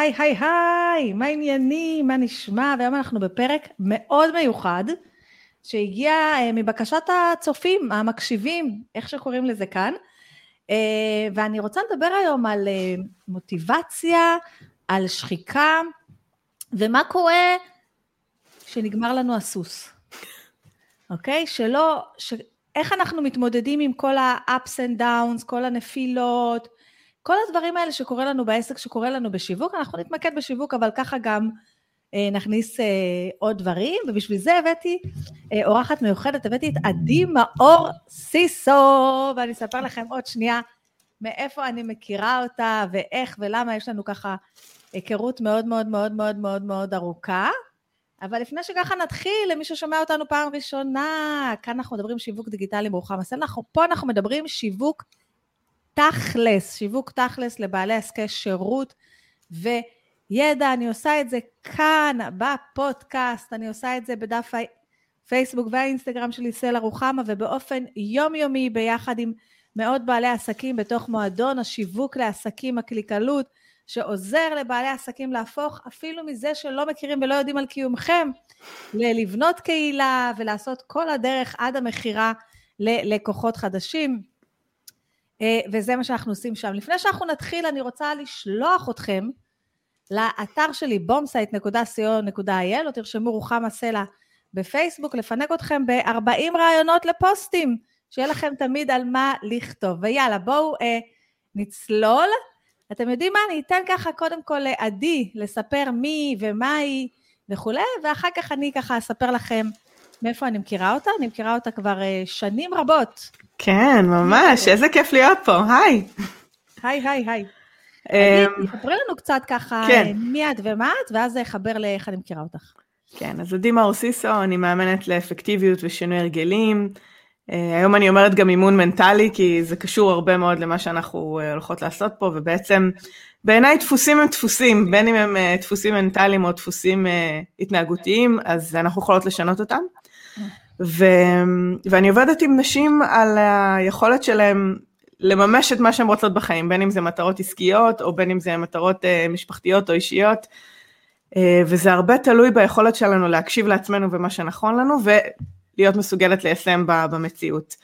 היי, היי, היי, מה העניינים, מה נשמע? והיום אנחנו בפרק מאוד מיוחד, שהגיע אה, מבקשת הצופים, המקשיבים, איך שקוראים לזה כאן. אה, ואני רוצה לדבר היום על אה, מוטיבציה, על שחיקה, ומה קורה כשנגמר לנו הסוס. אוקיי? שלא, ש... איך אנחנו מתמודדים עם כל ה-ups and downs, כל הנפילות, כל הדברים האלה שקורה לנו בעסק, שקורה לנו בשיווק, אנחנו נתמקד בשיווק, אבל ככה גם אה, נכניס אה, עוד דברים, ובשביל זה הבאתי אה, אורחת מיוחדת, הבאתי את עדי מאור סיסו, ואני אספר לכם עוד שנייה מאיפה אני מכירה אותה, ואיך ולמה יש לנו ככה היכרות מאוד מאוד מאוד מאוד מאוד מאוד ארוכה. אבל לפני שככה נתחיל, למי ששומע אותנו פעם ראשונה, כאן אנחנו מדברים שיווק דיגיטלי מורחב הסלע, פה אנחנו מדברים שיווק תכלס, שיווק תכלס לבעלי עסקי שירות וידע, אני עושה את זה כאן בפודקאסט, אני עושה את זה בדף הפייסבוק והאינסטגרם שלי סלע רוחמה ובאופן יומיומי ביחד עם מאות בעלי עסקים בתוך מועדון השיווק לעסקים, הקליקלות, שעוזר לבעלי עסקים להפוך אפילו מזה שלא מכירים ולא יודעים על קיומכם, ללבנות קהילה ולעשות כל הדרך עד המכירה ללקוחות חדשים. אה, וזה מה שאנחנו עושים שם. לפני שאנחנו נתחיל, אני רוצה לשלוח אתכם לאתר שלי, bombsite.co.il, או תרשמו רוחמה סלע בפייסבוק, לפנק אתכם ב-40 רעיונות לפוסטים, שיהיה לכם תמיד על מה לכתוב. ויאללה, בואו אה, נצלול. אתם יודעים מה? אני אתן ככה קודם כל לעדי לספר מי ומה היא וכולי, ואחר כך אני ככה אספר לכם מאיפה אני מכירה אותה. אני מכירה אותה כבר אה, שנים רבות. כן, ממש, איזה כיף להיות פה, היי. היי, היי, היי. אמ, תספרי לנו קצת ככה כן. מי את ומה את, ואז אחבר לאיך אני מכירה אותך. כן, אז עדי מאורסיסו, אני מאמנת לאפקטיביות ושינוי הרגלים. אה, היום אני אומרת גם אימון מנטלי, כי זה קשור הרבה מאוד למה שאנחנו אה, הולכות לעשות פה, ובעצם בעיניי דפוסים הם דפוסים, בין אם הם אה, דפוסים מנטליים או דפוסים התנהגותיים, אז אנחנו יכולות לשנות אותם. ו... ואני עובדת עם נשים על היכולת שלהם לממש את מה שהן רוצות בחיים, בין אם זה מטרות עסקיות, או בין אם זה מטרות uh, משפחתיות או אישיות, uh, וזה הרבה תלוי ביכולת שלנו להקשיב לעצמנו ומה שנכון לנו, ולהיות מסוגלת ליישם במציאות.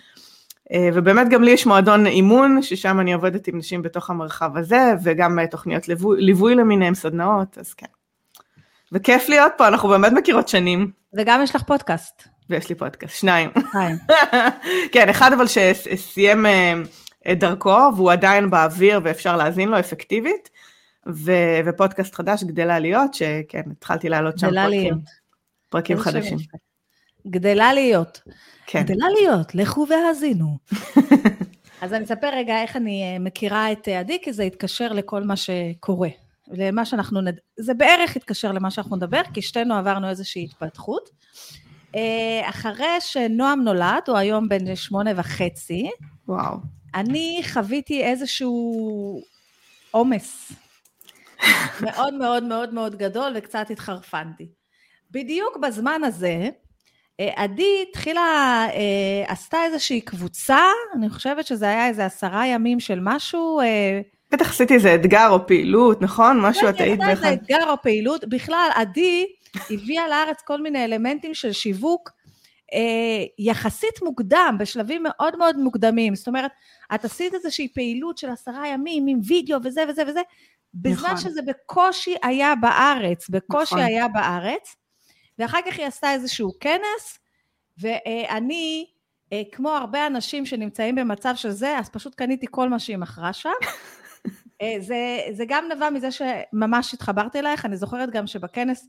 Uh, ובאמת גם לי יש מועדון אימון, ששם אני עובדת עם נשים בתוך המרחב הזה, וגם תוכניות ליווי, ליווי למיניהם, סדנאות, אז כן. וכיף להיות פה, אנחנו באמת מכירות שנים. וגם יש לך פודקאסט. ויש לי פודקאסט, שניים. כן, אחד אבל שסיים אה, את דרכו, והוא עדיין באוויר ואפשר להאזין לו אפקטיבית, ו- ופודקאסט חדש, גדלה להיות, שכן, התחלתי לעלות שם פרקים, להיות. פרקים חדשים. גדלה להיות. כן. גדלה להיות, לכו והאזינו. אז אני אספר רגע איך אני אה, מכירה את עדי, כי זה יתקשר לכל מה שקורה. למה שאנחנו נד... זה בערך יתקשר למה שאנחנו נדבר, כי שתינו עברנו איזושהי התפתחות. אה, אחרי שנועם נולד, הוא היום בן שמונה וחצי, וואו. אני חוויתי איזשהו עומס מאוד מאוד מאוד מאוד גדול וקצת התחרפנתי. בדיוק בזמן הזה, אה, עדי התחילה, אה, עשתה איזושהי קבוצה, אני חושבת שזה היה איזה עשרה ימים של משהו. בטח עשיתי איזה אתגר או פעילות, נכון? משהו את היית באחד. עשתה איזה אתגר או פעילות. בכלל, עדי הביאה לארץ כל מיני אלמנטים של שיווק אה, יחסית מוקדם, בשלבים מאוד מאוד מוקדמים. זאת אומרת, את עשית איזושהי פעילות של עשרה ימים עם וידאו וזה וזה וזה, בזמן נכון. שזה בקושי היה בארץ, בקושי נכון. היה בארץ, ואחר כך היא עשתה איזשהו כנס, ואני, אה, כמו הרבה אנשים שנמצאים במצב של זה, אז פשוט קניתי כל מה שהיא מכרה שם. אה, זה, זה גם נבע מזה שממש התחברתי אלייך, אני זוכרת גם שבכנס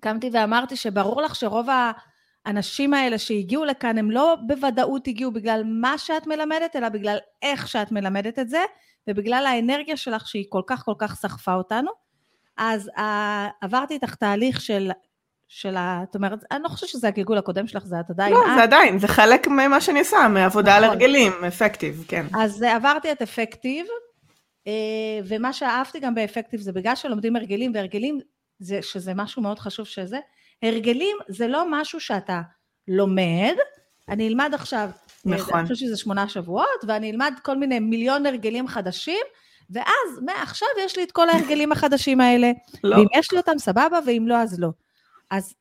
קמתי ואמרתי שברור לך שרוב האנשים האלה שהגיעו לכאן, הם לא בוודאות הגיעו בגלל מה שאת מלמדת, אלא בגלל איך שאת מלמדת את זה, ובגלל האנרגיה שלך שהיא כל כך כל כך סחפה אותנו. אז uh, עברתי איתך תהליך של, של ה... זאת אומרת, אני לא חושבת שזה הגלגול הקודם שלך, זה את עדיין... לא, זה עדיין, זה חלק ממה שאני עושה, מעבודה נכון. על הרגלים, אפקטיב, כן. אז עברתי את אפקטיב, uh, ומה שאהבתי גם באפקטיב זה בגלל שלומדים הרגלים, והרגלים זה, שזה משהו מאוד חשוב שזה, הרגלים זה לא משהו שאתה לומד, אני אלמד עכשיו, נכון. אני חושבת שזה שמונה שבועות, ואני אלמד כל מיני מיליון הרגלים חדשים, ואז מעכשיו יש לי את כל ההרגלים החדשים האלה, לא. ואם יש לי אותם סבבה, ואם לא אז לא. אז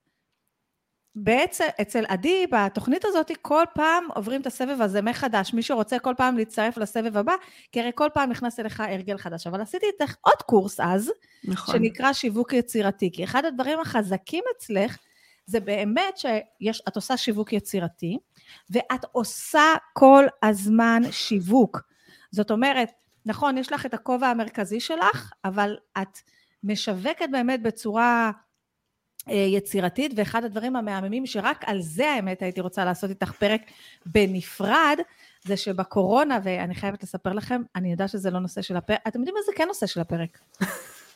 בעצם אצל עדי בתוכנית הזאת כל פעם עוברים את הסבב הזה מחדש, מי שרוצה כל פעם להצטרף לסבב הבא, כי הרי כל פעם נכנס אליך הרגל חדש. אבל עשיתי איתך עוד קורס אז, נכון. שנקרא שיווק יצירתי, כי אחד הדברים החזקים אצלך זה באמת שאת עושה שיווק יצירתי, ואת עושה כל הזמן שיווק. זאת אומרת, נכון, יש לך את הכובע המרכזי שלך, אבל את משווקת באמת בצורה יצירתית, ואחד הדברים המהממים שרק על זה האמת הייתי רוצה לעשות איתך פרק בנפרד, זה שבקורונה, ואני חייבת לספר לכם, אני יודעת שזה לא נושא של הפרק, אתם יודעים מה זה כן נושא של הפרק?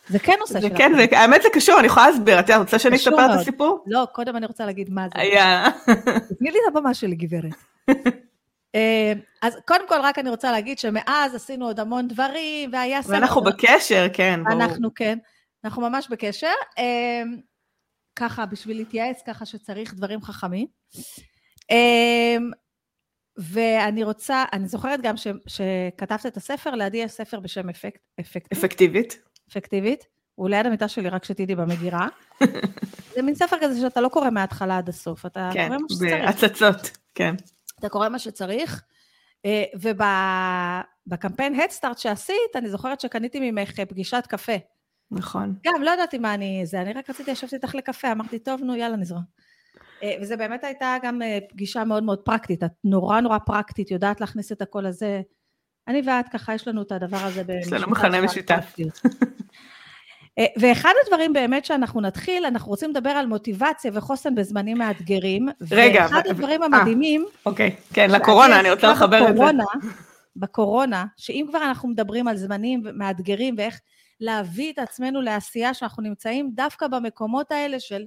זה כן נושא של כן, הפרק. זה- האמת זה קשור, אני יכולה להסביר, את רוצה שאני אספר את. הסיפור? לא, קודם אני רוצה להגיד מה זה. יאללה. תני לי את הבמה שלי, גברת. אה, אז קודם כל, רק אני רוצה להגיד שמאז עשינו עוד המון דברים, והיה סרט... ואנחנו בקשר, כן, ברור. אנחנו כן, אנחנו ממש בקשר. ככה, בשביל להתייעץ, ככה שצריך דברים חכמים. אה, ואני רוצה, אני זוכרת גם ש, שכתבת את הספר, לידי יש ספר בשם אפקט, אפקט, אפקטיבית. אפקטיבית. הוא ליד המיטה שלי, רק שתדעי, במגירה. זה מין ספר כזה שאתה לא קורא מההתחלה עד הסוף, אתה כן, קורא מה שצריך. בהצצות, כן. אתה קורא מה שצריך, אה, ובקמפיין הדסטארט שעשית, אני זוכרת שקניתי ממך אה, פגישת קפה. נכון. גם, לא ידעתי מה אני זה, אני רק רציתי לשבת איתך לקפה, אמרתי, טוב, נו, יאללה, נזרום. אה, וזה באמת הייתה גם אה, פגישה מאוד מאוד פרקטית, את נורא נורא פרקטית, יודעת להכניס את הכל הזה. אני ואת ככה, יש לנו את הדבר הזה במשותף. לנו מכנה משותף. אה, ואחד הדברים באמת שאנחנו נתחיל, אנחנו רוצים לדבר על מוטיבציה וחוסן בזמנים מאתגרים. רגע, ואחד ו- הדברים אה. המדהימים, אוקיי, כן, לקורונה, אני רוצה לחבר את זה. בקורונה, שאם כבר אנחנו מדברים על זמנים מאתגרים ואיך להביא את עצמנו לעשייה שאנחנו נמצאים דווקא במקומות האלה של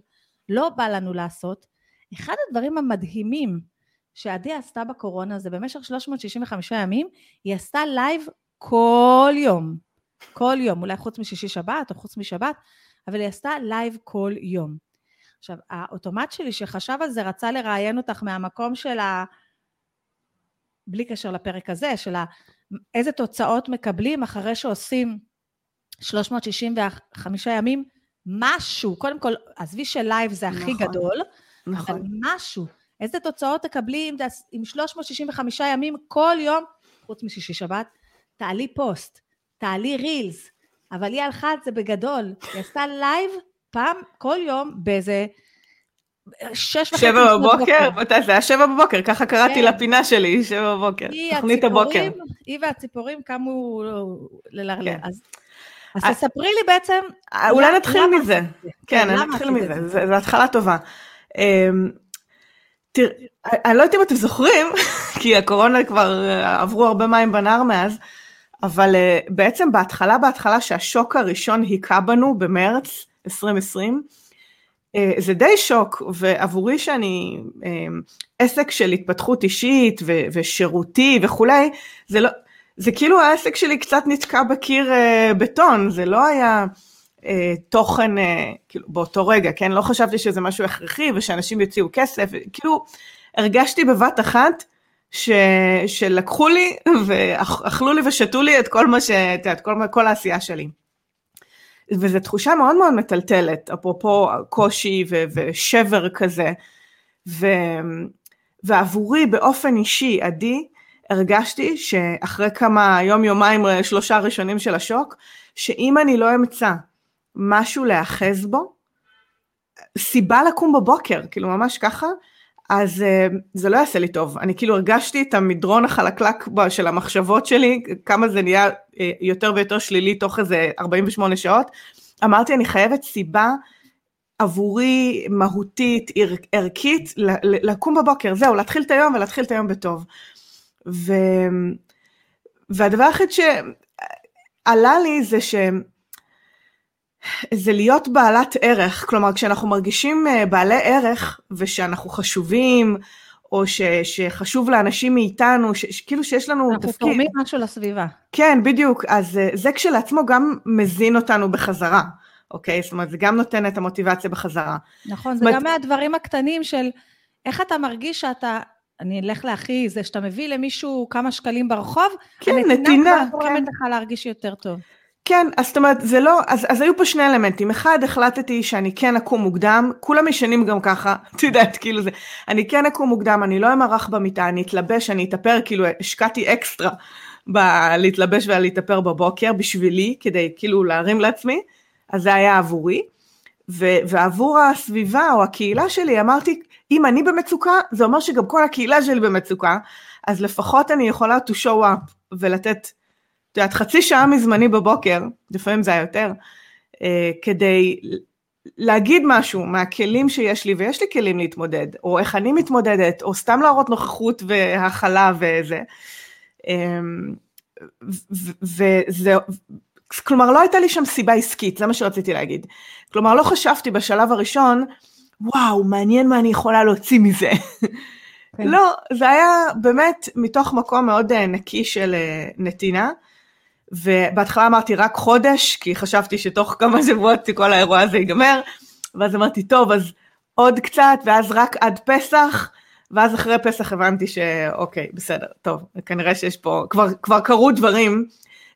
לא בא לנו לעשות, אחד הדברים המדהימים שעדי עשתה בקורונה זה במשך 365 ימים, היא עשתה לייב כל יום. כל יום, אולי חוץ משישי שבת או חוץ משבת, אבל היא עשתה לייב כל יום. עכשיו, האוטומט שלי שחשב על זה רצה לראיין אותך מהמקום של ה... בלי קשר לפרק הזה, של ה... איזה תוצאות מקבלים אחרי שעושים 365 ימים, משהו, קודם כל, עזבי שלייב זה הכי נכון. גדול, אבל נכון. משהו. איזה תוצאות תקבלי עם 365 ימים כל יום, חוץ משישי שבת, תעלי פוסט, תעלי רילס, אבל היא הלכה על זה בגדול. היא עשתה לייב פעם, כל יום, באיזה שש וחצי שבע בבוקר, מתי זה היה שבע בבוקר, ככה קראתי כן. לפינה שלי, שבע בבוקר. תוכנית הבוקר. היא והציפורים קמו ללרלר. כן. אז, אז אה, תספרי לי בעצם, אה, אולי למה- נתחיל מזה. כן, למה נתחיל מזה, זה? זה- זו התחלה טובה. אמ, תראה, אני לא יודעת אם אתם זוכרים, כי הקורונה כבר אה, עברו הרבה מים בנהר מאז, אבל אה, בעצם בהתחלה, בהתחלה שהשוק הראשון היכה בנו במרץ 2020, אה, זה די שוק, ועבורי שאני אה, עסק של התפתחות אישית ושירותי וכולי, זה לא, זה כאילו העסק שלי קצת נתקע בקיר אה, בטון, זה לא היה אה, תוכן, אה, כאילו באותו רגע, כן? לא חשבתי שזה משהו הכרחי ושאנשים יוציאו כסף, כאילו הרגשתי בבת אחת ש, שלקחו לי ואכלו לי ושתו לי את כל מה ש... את יודעת, כל, כל העשייה שלי. וזו תחושה מאוד מאוד מטלטלת, אפרופו קושי ו- ושבר כזה. ו... ועבורי באופן אישי, עדי, הרגשתי שאחרי כמה יום יומיים שלושה ראשונים של השוק, שאם אני לא אמצא משהו להאחז בו, סיבה לקום בבוקר, כאילו ממש ככה, אז uh, זה לא יעשה לי טוב. אני כאילו הרגשתי את המדרון החלקלק של המחשבות שלי, כמה זה נהיה uh, יותר ויותר שלילי תוך איזה 48 שעות. אמרתי, אני חייבת סיבה עבורי, מהותית, ער, ערכית, לקום בבוקר, זהו, להתחיל את היום ולהתחיל את היום בטוב. ו... והדבר היחיד שעלה לי זה ש... זה להיות בעלת ערך, כלומר כשאנחנו מרגישים אה, בעלי ערך ושאנחנו חשובים, או ש, שחשוב לאנשים מאיתנו, ש, כאילו שיש לנו אנחנו תפקיד. תורמים משהו לסביבה. כן, בדיוק, אז אה, זה כשלעצמו גם מזין אותנו בחזרה, אוקיי? זאת אומרת, זה גם נותן את המוטיבציה בחזרה. נכון, זה זאת גם מהדברים הקטנים של איך אתה מרגיש שאתה, אני אלך להכי, זה שאתה מביא למישהו כמה שקלים ברחוב, כן, נתינה, כבר כן. גורמת לך להרגיש יותר טוב. כן, אז זאת אומרת, זה לא, אז, אז היו פה שני אלמנטים. אחד, החלטתי שאני כן אקום מוקדם, כולם ישנים גם ככה, את יודעת, כאילו זה, אני כן אקום מוקדם, אני לא אמרח במיטה, אני אתלבש, אני אתאפר, כאילו השקעתי אקסטרה בלהתלבש ולהתאפר בבוקר בשבילי, כדי כאילו להרים לעצמי, אז זה היה עבורי. ו- ועבור הסביבה או הקהילה שלי אמרתי, אם אני במצוקה, זה אומר שגם כל הקהילה שלי במצוקה, אז לפחות אני יכולה to show up ולתת, את יודעת, חצי שעה מזמני בבוקר, לפעמים זה היה יותר, אה, כדי להגיד משהו מהכלים שיש לי, ויש לי כלים להתמודד, או איך אני מתמודדת, או סתם להראות נוכחות והכלה וזה. אמ, וזה, כלומר לא הייתה לי שם סיבה עסקית, זה מה שרציתי להגיד. כלומר לא חשבתי בשלב הראשון, וואו, מעניין מה אני יכולה להוציא מזה. כן. לא, זה היה באמת מתוך מקום מאוד אה, נקי של אה, נתינה, ובהתחלה אמרתי רק חודש, כי חשבתי שתוך כמה שבועות כל האירוע הזה ייגמר, ואז אמרתי, טוב, אז עוד קצת, ואז רק עד פסח, ואז אחרי פסח הבנתי שאוקיי, בסדר, טוב, כנראה שיש פה, כבר, כבר קרו דברים,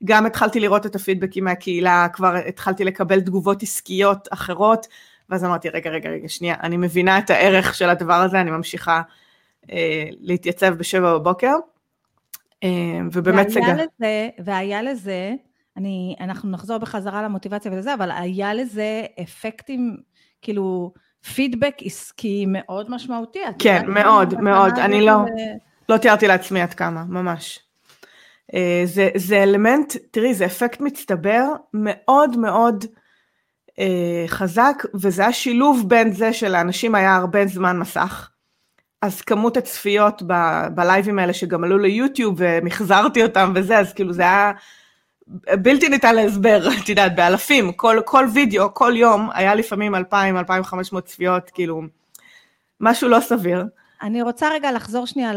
גם התחלתי לראות את הפידבקים מהקהילה, כבר התחלתי לקבל תגובות עסקיות אחרות, ואז אמרתי, רגע, רגע, רגע, שנייה, אני מבינה את הערך של הדבר הזה, אני ממשיכה אה, להתייצב בשבע בבוקר, אה, ובאמת סגר. לזה, והיה לזה, אני, אנחנו נחזור בחזרה למוטיבציה ולזה, אבל היה לזה אפקטים, כאילו, פידבק עסקי מאוד משמעותי. כן, מאוד, מאוד, אני לא, ו... לא תיארתי לעצמי עד כמה, ממש. אה, זה, זה אלמנט, תראי, זה אפקט מצטבר מאוד מאוד אה, חזק, וזה השילוב בין זה שלאנשים היה הרבה זמן מסך, אז כמות הצפיות ב- בלייבים האלה שגם עלו ליוטיוב ומחזרתי אותם וזה, אז כאילו זה היה בלתי ניתן להסבר, את יודעת, באלפים, כל, כל וידאו, כל יום, היה לפעמים 2,000-2,500 צפיות, כאילו, משהו לא סביר. אני רוצה רגע לחזור שנייה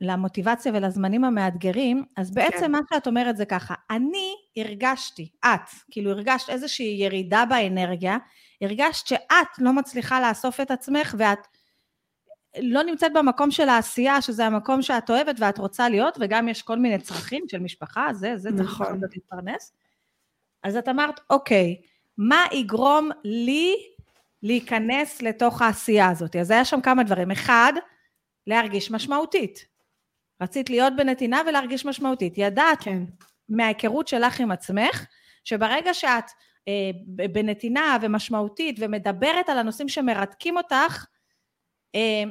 למוטיבציה ולזמנים המאתגרים, אז בעצם כן. מה שאת אומרת זה ככה, אני הרגשתי, את, כאילו הרגשת איזושהי ירידה באנרגיה, הרגשת שאת לא מצליחה לאסוף את עצמך ואת לא נמצאת במקום של העשייה, שזה המקום שאת אוהבת ואת רוצה להיות, וגם יש כל מיני צרכים של משפחה, זה, זה צריך נכון. להתפרנס. אז את אמרת, אוקיי, מה יגרום לי להיכנס לתוך העשייה הזאת? אז היה שם כמה דברים. אחד, להרגיש משמעותית. רצית להיות בנתינה ולהרגיש משמעותית. ידעת כן. מההיכרות שלך עם עצמך, שברגע שאת אה, בנתינה ומשמעותית ומדברת על הנושאים שמרתקים אותך, אה,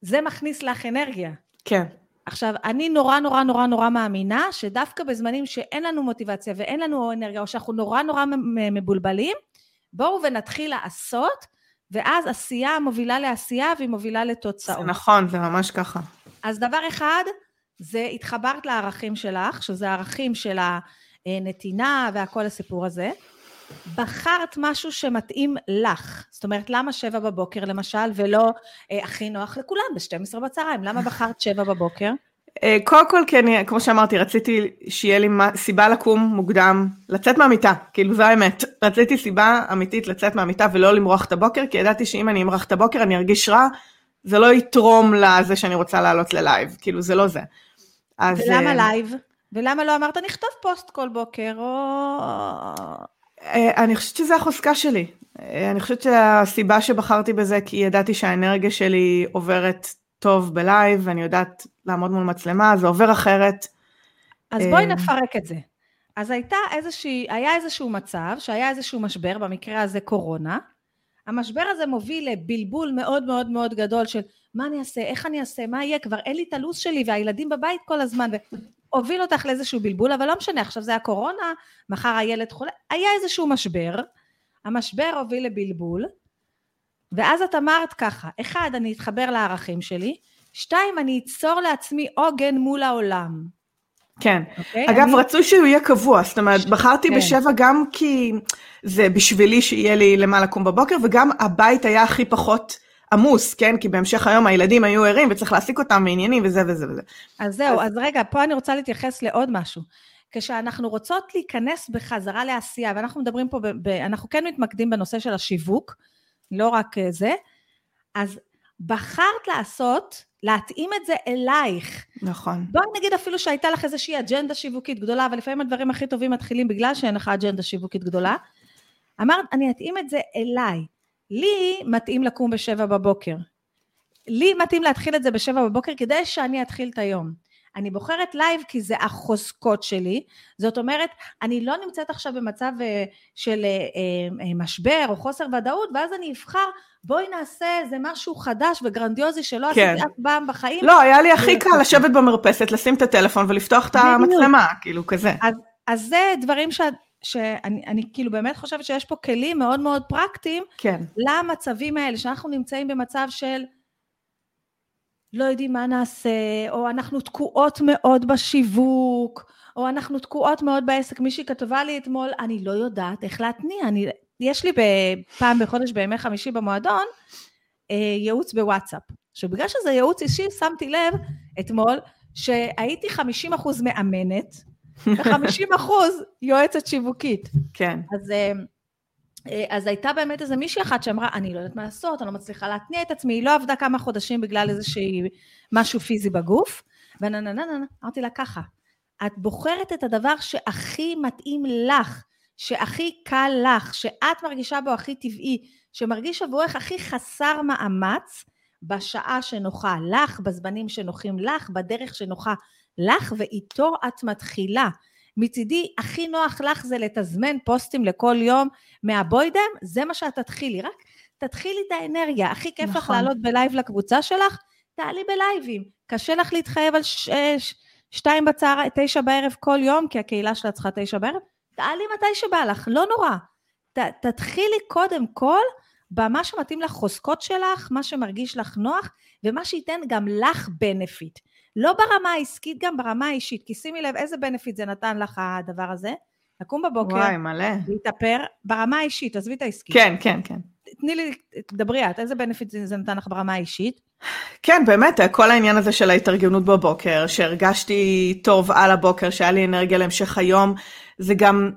זה מכניס לך אנרגיה. כן. עכשיו, אני נורא נורא נורא נורא מאמינה שדווקא בזמנים שאין לנו מוטיבציה ואין לנו אנרגיה, או שאנחנו נורא נורא מבולבלים, בואו ונתחיל לעשות, ואז עשייה מובילה לעשייה והיא מובילה לתוצאות. זה נכון, זה ממש ככה. אז דבר אחד, זה התחברת לערכים שלך, שזה הערכים של הנתינה והכל הסיפור הזה. בחרת משהו שמתאים לך. זאת אומרת, למה שבע בבוקר למשל, ולא אה, הכי נוח לכולם ב-12 בצהריים? למה בחרת שבע בבוקר? אה, קודם כל, כי אני, כמו שאמרתי, רציתי שיהיה לי סיבה לקום מוקדם, לצאת מהמיטה, כאילו זו האמת. רציתי סיבה אמיתית לצאת מהמיטה ולא למרוח את הבוקר, כי ידעתי שאם אני אמרח את הבוקר אני ארגיש רע, זה לא יתרום לזה שאני רוצה לעלות ללייב, כאילו זה לא זה. אז... ולמה אה... לייב? ולמה לא אמרת נכתוב פוסט כל בוקר, או... אה, אני חושבת שזה החוזקה שלי. אה, אני חושבת שהסיבה שבחרתי בזה כי ידעתי שהאנרגיה שלי עוברת טוב בלייב, ואני יודעת לעמוד מול מצלמה, זה עובר אחרת. אז בואי אה, נפרק את זה. אז הייתה איזושהי, היה איזשהו מצב, שהיה איזשהו משבר, במקרה הזה קורונה. המשבר הזה מוביל לבלבול מאוד מאוד מאוד גדול של מה אני אעשה, איך אני אעשה, מה יהיה, כבר אין לי את הלו"ז שלי והילדים בבית כל הזמן, הוביל אותך לאיזשהו בלבול, אבל לא משנה, עכשיו זה הקורונה, מחר הילד חולה, היה איזשהו משבר, המשבר הוביל לבלבול, ואז את אמרת ככה, אחד, אני אתחבר לערכים שלי, שתיים, אני אצור לעצמי עוגן מול העולם. כן. Okay, אוקיי? אגב, אני... רצוי שהוא יהיה קבוע, זאת אומרת, בחרתי כן. בשבע גם כי זה בשבילי שיהיה לי למה לקום בבוקר, וגם הבית היה הכי פחות עמוס, כן? כי בהמשך היום הילדים היו ערים וצריך להעסיק אותם מעניינים וזה וזה וזה. אז זהו, אז... אז רגע, פה אני רוצה להתייחס לעוד משהו. כשאנחנו רוצות להיכנס בחזרה לעשייה, ואנחנו מדברים פה, ב, ב, אנחנו כן מתמקדים בנושא של השיווק, לא רק אה, זה, אז בחרת לעשות, להתאים את זה אלייך. נכון. בואי נגיד אפילו שהייתה לך איזושהי אג'נדה שיווקית גדולה, אבל לפעמים הדברים הכי טובים מתחילים בגלל שאין לך אג'נדה שיווקית גדולה. אמרת, אני אתאים את זה אליי. לי מתאים לקום בשבע בבוקר. לי מתאים להתחיל את זה בשבע בבוקר כדי שאני אתחיל את היום. אני בוחרת לייב כי זה החוזקות שלי, זאת אומרת, אני לא נמצאת עכשיו במצב אה, של אה, אה, משבר או חוסר ודאות, ואז אני אבחר, בואי נעשה איזה משהו חדש וגרנדיוזי שלא כן. עשיתי אף פעם בחיים. לא, היה לי הכי קל לשבת במרפסת, לשים את הטלפון ולפתוח את המצלמה, כאילו כזה. אז, אז זה דברים ש... שאני אני כאילו באמת חושבת שיש פה כלים מאוד מאוד פרקטיים כן. למצבים האלה, שאנחנו נמצאים במצב של לא יודעים מה נעשה, או אנחנו תקועות מאוד בשיווק, או אנחנו תקועות מאוד בעסק. מישהי כתבה לי אתמול, אני לא יודעת איך להתניע, אני, יש לי פעם בחודש בימי חמישי במועדון, אה, ייעוץ בוואטסאפ. עכשיו, בגלל שזה ייעוץ אישי, שמתי לב אתמול שהייתי 50% מאמנת, ו-50% יועצת שיווקית. כן. אז... אה, אה, אז הייתה באמת איזה מישהי אחת שאמרה, אני לא יודעת מה לעשות, אני לא מצליחה להתניע את עצמי, היא לא עבדה כמה חודשים בגלל איזשהי משהו פיזי בגוף, ונה נה נה נה, אמרתי לה ככה, את בוחרת את הדבר שהכי מתאים לך, שהכי קל לך, שאת מרגישה בו הכי טבעי, שמרגיש עבורך הכי חסר מאמץ, בשעה שנוחה לך, בזמנים שנוחים לך, בדרך שנוחה לך, ואיתו את מתחילה. מצידי, הכי נוח לך זה לתזמן פוסטים לכל יום מהבוידם, זה מה שאת תתחילי, רק תתחילי את האנרגיה. הכי כיף נכון. לך לעלות בלייב לקבוצה שלך, תעלי בלייבים. קשה לך להתחייב על ש... ש... שתיים בצהר, תשע בערב כל יום, כי הקהילה שלה צריכה תשע בערב, תעלי מתי שבא לך, לא נורא. ת, תתחילי קודם כל במה שמתאים לחוזקות שלך, מה שמרגיש לך נוח, ומה שייתן גם לך benefit. לא ברמה העסקית, גם ברמה האישית, כי שימי לב איזה benefit זה נתן לך הדבר הזה. לקום בבוקר, וואי, מלא. להתאפר, ברמה האישית, עזבי את העסקית. כן, כן, כן. תני לי, תדברי את, איזה benefit זה נתן לך ברמה האישית? כן, באמת, כל העניין הזה של ההתארגנות בבוקר, שהרגשתי טוב על הבוקר, שהיה לי אנרגיה להמשך היום, זה גם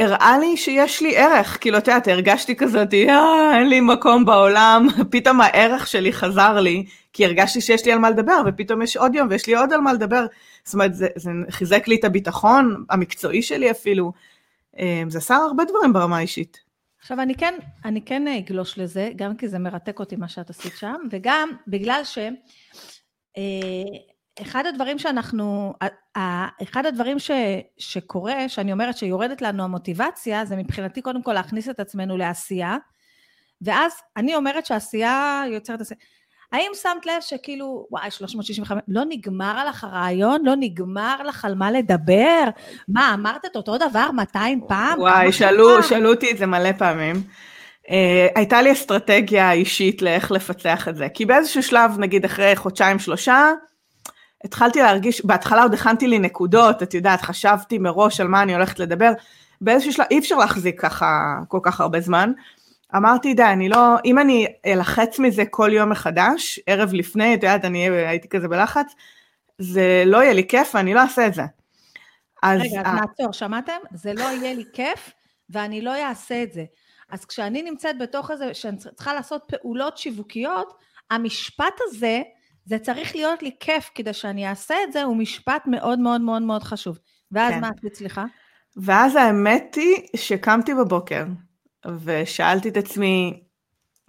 הראה לי שיש לי ערך, כאילו, את יודעת, הרגשתי כזאת, אה, אין לי מקום בעולם, פתאום הערך שלי חזר לי, כי הרגשתי שיש לי על מה לדבר, ופתאום יש עוד יום ויש לי עוד על מה לדבר. זאת אומרת, זה, זה חיזק לי את הביטחון המקצועי שלי אפילו. אה, זה עשה הרבה דברים ברמה האישית. עכשיו, אני כן, אני כן אגלוש לזה, גם כי זה מרתק אותי מה שאת עשית שם, וגם בגלל ש... אה, אחד הדברים שאנחנו, אחד הדברים ש, שקורה, שאני אומרת שיורדת לנו המוטיבציה, זה מבחינתי קודם כל להכניס את עצמנו לעשייה, ואז אני אומרת שעשייה יוצרת עשייה. האם שמת לב שכאילו, וואי, 365, לא נגמר לך הרעיון? לא נגמר לך על מה לדבר? מה, אמרת את אותו דבר 200 פעם? וואי, שאלו, שאלו אותי את זה מלא פעמים. Uh, הייתה לי אסטרטגיה אישית לאיך לפצח את זה, כי באיזשהו שלב, נגיד אחרי חודשיים שלושה, התחלתי להרגיש, בהתחלה עוד הכנתי לי נקודות, את יודעת, חשבתי מראש על מה אני הולכת לדבר, באיזשהו שלב, אי אפשר להחזיק ככה כל כך הרבה זמן. אמרתי, די, אני לא, אם אני אלחץ מזה כל יום מחדש, ערב לפני, את יודעת, אני הייתי כזה בלחץ, זה לא יהיה לי כיף ואני לא אעשה את זה. אז... רגע, אז נעצור, שמעתם? זה לא יהיה לי כיף ואני לא אעשה את זה. אז כשאני נמצאת בתוך הזה, שאני צריכה לעשות פעולות שיווקיות, המשפט הזה, זה צריך להיות לי כיף כדי שאני אעשה את זה, הוא משפט מאוד מאוד מאוד מאוד חשוב. ואז כן. מה את מצליחה? ואז האמת היא שקמתי בבוקר ושאלתי את עצמי,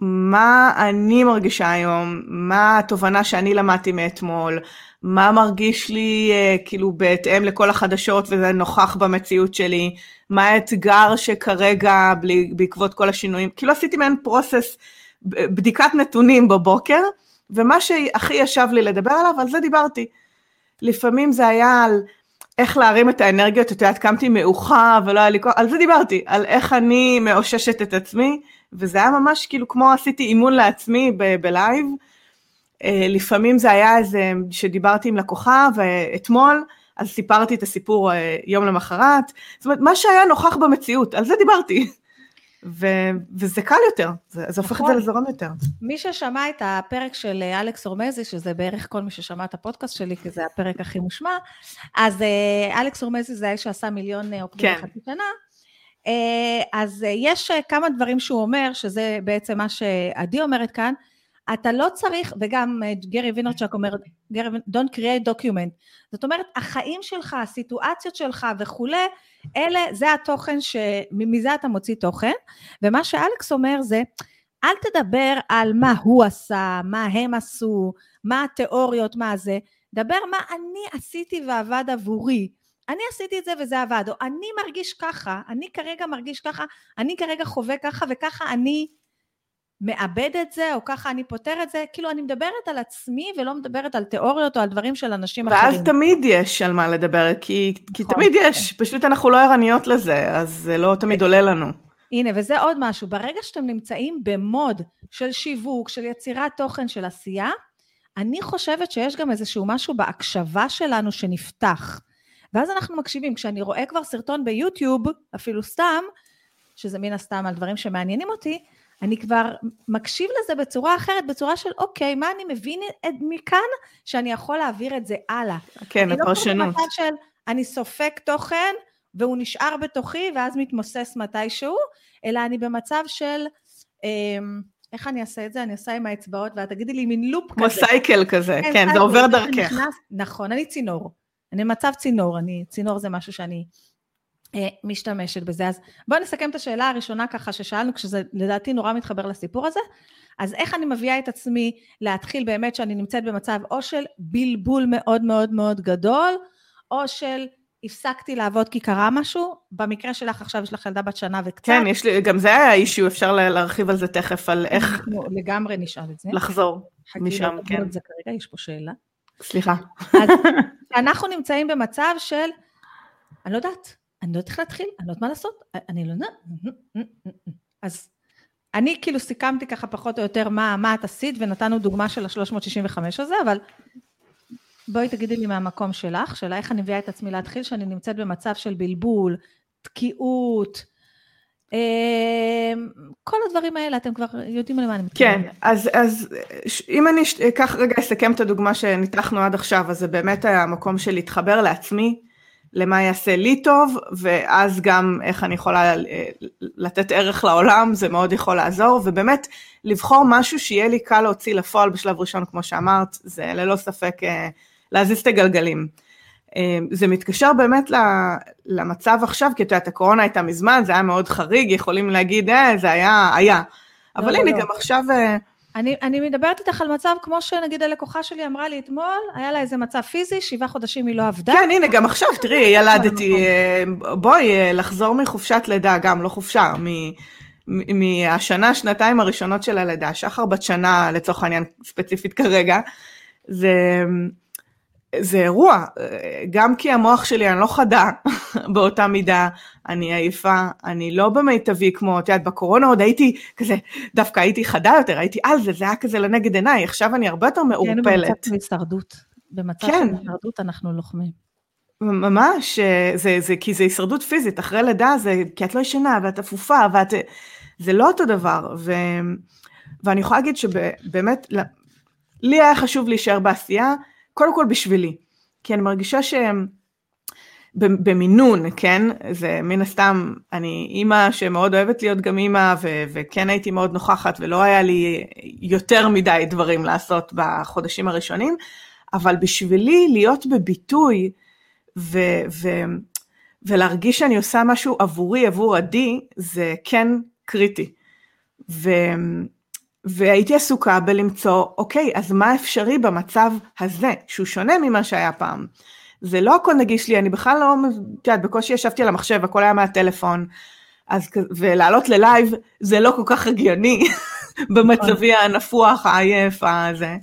מה אני מרגישה היום, מה התובנה שאני למדתי מאתמול, מה מרגיש לי uh, כאילו בהתאם לכל החדשות וזה נוכח במציאות שלי, מה האתגר שכרגע בלי, בעקבות כל השינויים, כאילו עשיתי מעין פרוסס, בדיקת נתונים בבוקר, ומה שהכי ישב לי לדבר עליו, על זה דיברתי. לפעמים זה היה על איך להרים את האנרגיות, את יודעת, קמתי מאוחה ולא היה לי כוח, על זה דיברתי, על איך אני מאוששת את עצמי, וזה היה ממש כאילו כמו עשיתי אימון לעצמי בלייב. אה, לפעמים זה היה איזה, שדיברתי עם לקוחה, ואתמול, אז סיפרתי את הסיפור אה, יום למחרת, זאת אומרת, מה שהיה נוכח במציאות, על זה דיברתי. ו- וזה קל יותר, זה, זה הופך נכון. את זה לזורם יותר. מי ששמע את הפרק של אה, אלכס אורמזי, שזה בערך כל מי ששמע את הפודקאסט שלי, כי זה הפרק הכי מושמע, אז אה, אלכס אורמזי זה האיש שעשה מיליון אה, עוקבים כן. בחצי שנה. אז יש כמה דברים שהוא אומר, שזה בעצם מה שעדי אומרת כאן, אתה לא צריך, וגם אה, גרי וינרצ'ק אומר, גרי, don't create document. זאת אומרת, החיים שלך, הסיטואציות שלך וכולי, אלה, זה התוכן שמזה אתה מוציא תוכן. ומה שאלכס אומר זה, אל תדבר על מה הוא עשה, מה הם עשו, מה התיאוריות, מה זה, דבר מה אני עשיתי ועבד עבורי. אני עשיתי את זה וזה עבד, או אני מרגיש ככה, אני כרגע מרגיש ככה, אני כרגע חווה ככה וככה אני מאבד את זה, או ככה אני פותר את זה, כאילו אני מדברת על עצמי ולא מדברת על תיאוריות או על דברים של אנשים ואז אחרים. ואז תמיד יש על מה לדבר, כי, כי נכון. תמיד יש, פשוט אנחנו לא ערניות לזה, אז זה לא תמיד עולה לנו. הנה, וזה עוד משהו, ברגע שאתם נמצאים במוד של שיווק, של יצירת תוכן, של עשייה, אני חושבת שיש גם איזשהו משהו בהקשבה שלנו שנפתח. ואז אנחנו מקשיבים. כשאני רואה כבר סרטון ביוטיוב, אפילו סתם, שזה מן הסתם על דברים שמעניינים אותי, אני כבר מקשיב לזה בצורה אחרת, בצורה של אוקיי, מה אני מבין מכאן שאני יכול להעביר את זה הלאה. כן, הפרשנות. אני לא במצב של אני סופק תוכן והוא נשאר בתוכי ואז מתמוסס מתישהו, אלא אני במצב של, אמ, איך אני אעשה את זה? אני אעשה עם האצבעות ואת תגידי לי מין לופ כמו כזה. כמו סייקל כזה, כן, כן זה עובר דרכך. נכון, אני צינור. אני במצב צינור, אני, צינור זה משהו שאני משתמשת בזה. אז בואו נסכם את השאלה הראשונה ככה ששאלנו, כשזה לדעתי נורא מתחבר לסיפור הזה. אז איך אני מביאה את עצמי להתחיל באמת שאני נמצאת במצב או של בלבול מאוד מאוד מאוד גדול, או של הפסקתי לעבוד כי קרה משהו, במקרה שלך עכשיו יש לך ילדה בת שנה וקצת. כן, יש לי, גם זה היה אישיו, אפשר להרחיב על זה תכף, על איך... לגמרי נשאל את זה. לחזור משם, כן. את זה כרגע, יש פה שאלה. סליחה. אז אנחנו נמצאים במצב של, אני לא יודעת, אני לא יודעת איך להתחיל, אני לא יודעת מה לעשות, אני לא יודעת. אז אני כאילו סיכמתי ככה פחות או יותר מה, מה את עשית, ונתנו דוגמה של ה-365 הזה, אבל בואי תגידי לי מהמקום שלך, של איך אני מביאה את עצמי להתחיל, שאני נמצאת במצב של בלבול, תקיעות, אמ, כל הדברים האלה, אתם כבר יודעים למה אני מתכוונת. כן, אז, אז אם אני אקח רגע, אסכם את הדוגמה שניתחנו עד עכשיו, אז זה באמת המקום של להתחבר לעצמי, למה יעשה לי טוב, ואז גם איך אני יכולה אה, לתת ערך לעולם, זה מאוד יכול לעזור, ובאמת לבחור משהו שיהיה לי קל להוציא לפועל בשלב ראשון, כמו שאמרת, זה ללא ספק אה, להזיז את הגלגלים. אמ, זה מתקשר באמת למצב עכשיו, כי את יודעת, הקורונה הייתה מזמן, זה היה מאוד חריג, יכולים להגיד, אה, זה היה, היה. אבל לא, הנה, לא. גם עכשיו... אני, אני מדברת איתך על מצב כמו שנגיד הלקוחה שלי אמרה לי אתמול, היה לה איזה מצב פיזי, שבעה חודשים היא לא עבדה. כן, הנה, גם עכשיו, תראי, ילדתי, אה, בואי, אה, לחזור מחופשת לידה, גם לא חופשה, מהשנה, שנתיים הראשונות של הלידה, שחר בת שנה, לצורך העניין, ספציפית כרגע, זה... זה אירוע, גם כי המוח שלי, אני לא חדה באותה מידה, אני עייפה, אני לא במיטבי כמו, את יודעת, בקורונה עוד הייתי כזה, דווקא הייתי חדה יותר, הייתי על זה, זה היה כזה לנגד עיניי, עכשיו אני הרבה יותר מעורפלת. כן, במצב של הישרדות. במצב כן. של הישרדות אנחנו לוחמים. ממש, זה, זה, כי זה הישרדות פיזית, אחרי לידה זה, כי את לא ישנה ואת אפופה ואת, זה לא אותו דבר, ו, ואני יכולה להגיד שבאמת, לי היה חשוב להישאר בעשייה, קודם כל בשבילי, כי אני מרגישה שהם במינון, כן, זה מן הסתם, אני אימא שמאוד אוהבת להיות גם אימא, ו- וכן הייתי מאוד נוכחת, ולא היה לי יותר מדי דברים לעשות בחודשים הראשונים, אבל בשבילי להיות בביטוי, ו- ו- ולהרגיש שאני עושה משהו עבורי, עבור עדי, זה כן קריטי. ו- והייתי עסוקה בלמצוא, אוקיי, אז מה אפשרי במצב הזה, שהוא שונה ממה שהיה פעם. זה לא הכל נגיש לי, אני בכלל לא, את יודעת, בקושי ישבתי על המחשב, הכל היה מהטלפון, אז, ולעלות ללייב זה לא כל כך הגיוני במצבי הנפוח, העייף, הזה.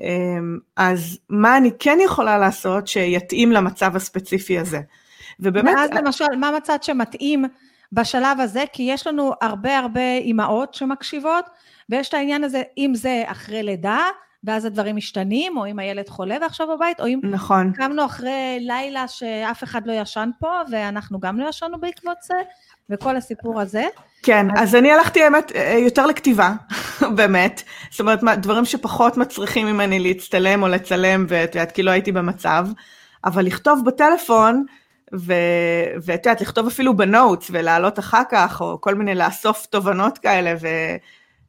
אמ, אז מה אני כן יכולה לעשות שיתאים למצב הספציפי הזה. ובאמת... ואז למשל, מה מצד שמתאים בשלב הזה? כי יש לנו הרבה הרבה אימהות שמקשיבות, ויש את העניין הזה, אם זה אחרי לידה, ואז הדברים משתנים, או אם הילד חולה ועכשיו בבית, או אם נכון. קמנו אחרי לילה שאף אחד לא ישן פה, ואנחנו גם לא ישנו בעקבות זה, וכל הסיפור הזה. כן, אז, אז אני הלכתי האמת יותר לכתיבה, באמת. זאת אומרת, דברים שפחות מצריכים ממני להצטלם או לצלם, ואת יודעת, כי לא הייתי במצב, אבל לכתוב בטלפון, ואת יודעת, לכתוב אפילו בנוטס ולעלות אחר כך, או כל מיני לאסוף תובנות כאלה, ו...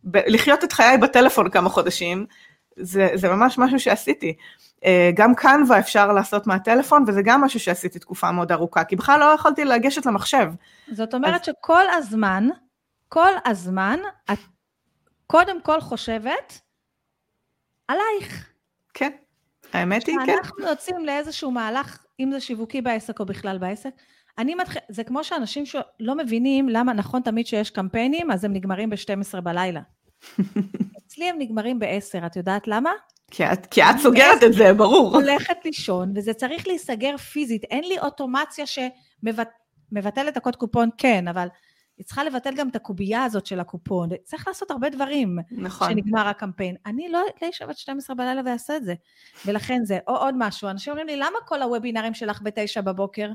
ב- לחיות את חיי בטלפון כמה חודשים, זה, זה ממש משהו שעשיתי. אה, גם קנווה אפשר לעשות מהטלפון, וזה גם משהו שעשיתי תקופה מאוד ארוכה, כי בכלל לא יכולתי לגשת למחשב. זאת אומרת אז... שכל הזמן, כל הזמן, את קודם כל חושבת עלייך. כן, האמת היא, כן. כשאנחנו יוצאים לאיזשהו מהלך, אם זה שיווקי בעסק או בכלל בעסק, אני מתחיל, זה כמו שאנשים שלא מבינים למה נכון תמיד שיש קמפיינים, אז הם נגמרים ב-12 בלילה. אצלי הם נגמרים ב-10, את יודעת למה? כי את, כי את סוגרת את זה, ברור. הולכת לישון, וזה צריך להיסגר פיזית. אין לי אוטומציה שמבטלת את הקוד קופון, כן, אבל היא צריכה לבטל גם את הקובייה הזאת של הקופון. צריך לעשות הרבה דברים. נכון. שנגמר הקמפיין. אני לא אשב עד 12 בלילה ואעשה את זה. ולכן זה, או עוד משהו, אנשים אומרים לי, למה כל הוובינרים שלך בתשע בבוקר?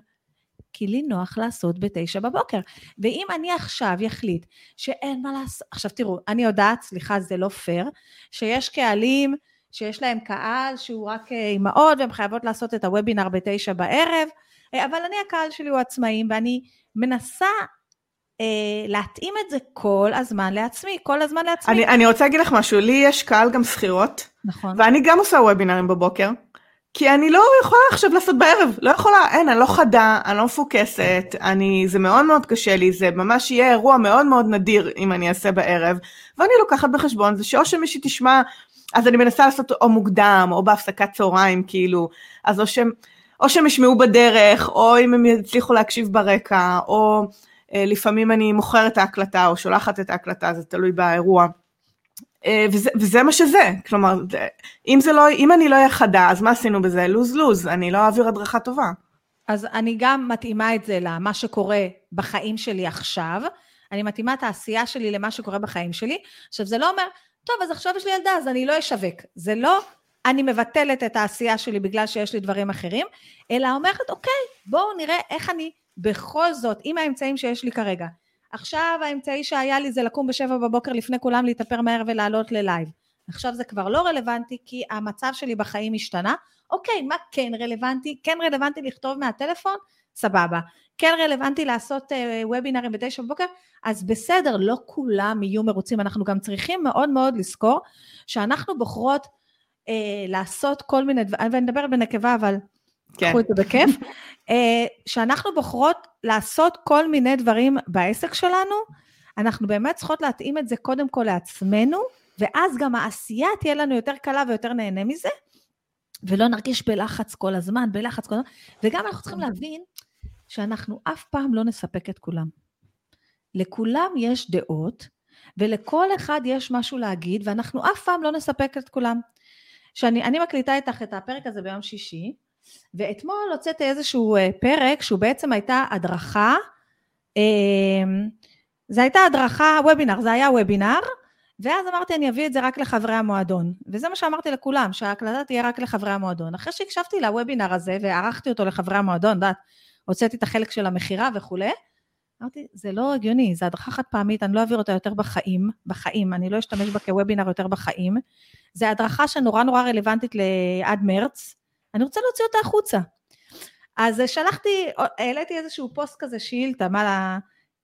כי לי נוח לעשות בתשע בבוקר. ואם אני עכשיו אחליט שאין מה לעשות, עכשיו תראו, אני יודעת, סליחה, זה לא פייר, שיש קהלים שיש להם קהל שהוא רק אה, אימהות והן חייבות לעשות את הוובינר בתשע בערב, אה, אבל אני הקהל שלי הוא עצמאים ואני מנסה להתאים את זה כל הזמן לעצמי, כל הזמן לעצמי. אני, אני רוצה להגיד לך משהו, לי יש קהל גם שכירות, נכון. ואני גם עושה וובינרים בבוקר, כי אני לא יכולה עכשיו לעשות בערב, לא יכולה, אין, אני לא חדה, אני לא מפוקסת, אני, זה מאוד מאוד קשה לי, זה ממש יהיה אירוע מאוד מאוד נדיר אם אני אעשה בערב, ואני לוקחת בחשבון זה שאו שמישהי תשמע, אז אני מנסה לעשות או מוקדם, או בהפסקת צהריים, כאילו, אז או שהם, או שהם ישמעו בדרך, או אם הם יצליחו להקשיב ברקע, או אה, לפעמים אני מוכרת את ההקלטה, או שולחת את ההקלטה, זה תלוי באירוע. אה, וזה, וזה מה שזה, כלומר, אם, זה לא, אם אני לא אהיה חדה, אז מה עשינו בזה? לוז לוז, אני לא אעביר הדרכה טובה. אז אני גם מתאימה את זה למה שקורה בחיים שלי עכשיו, אני מתאימה את העשייה שלי למה שקורה בחיים שלי. עכשיו, זה לא אומר, טוב, אז עכשיו יש לי ילדה, אז אני לא אשווק. זה לא, אני מבטלת את העשייה שלי בגלל שיש לי דברים אחרים, אלא אומרת, אוקיי, בואו נראה איך אני בכל זאת, עם האמצעים שיש לי כרגע, עכשיו האמצעי שהיה לי זה לקום בשבע בבוקר לפני כולם, להתאפר מהר ולעלות ללייב. עכשיו זה כבר לא רלוונטי כי המצב שלי בחיים השתנה. אוקיי, מה כן רלוונטי? כן רלוונטי לכתוב מהטלפון? סבבה. כן רלוונטי לעשות uh, וובינרים בתשע בבוקר? אז בסדר, לא כולם יהיו מרוצים. אנחנו גם צריכים מאוד מאוד לזכור שאנחנו בוחרות uh, לעשות כל מיני דברים, ואני מדברת בנקבה, אבל כן. קחו את זה בכיף, אה, שאנחנו בוחרות לעשות כל מיני דברים בעסק שלנו, אנחנו באמת צריכות להתאים את זה קודם כל לעצמנו, ואז גם העשייה תהיה לנו יותר קלה ויותר נהנה מזה, ולא נרגיש בלחץ כל הזמן, בלחץ כל הזמן, וגם אנחנו צריכים להבין שאנחנו אף פעם לא נספק את כולם. לכולם יש דעות, ולכל אחד יש משהו להגיד, ואנחנו אף פעם לא נספק את כולם. שאני מקליטה איתך את הפרק הזה ביום שישי, ואתמול הוצאתי איזשהו אה, פרק שהוא בעצם הייתה הדרכה, אמ, זה הייתה הדרכה, וובינר, זה היה וובינר, ואז אמרתי אני אביא את זה רק לחברי המועדון, וזה מה שאמרתי לכולם, שההקלטה תהיה רק לחברי המועדון. אחרי שהקשבתי לוובינר הזה וערכתי אותו לחברי המועדון, יודעת, הוצאתי את החלק של המכירה וכולי, אמרתי, זה לא הגיוני, זו הדרכה חד פעמית, אני לא אעביר אותה יותר בחיים, בחיים, אני לא אשתמש בה כוובינר יותר בחיים. זו הדרכה שנורא נורא רלוונטית לעד מרץ, אני רוצה להוציא אותה החוצה. אז שלחתי, העליתי איזשהו פוסט כזה, שאילתה, מה לה...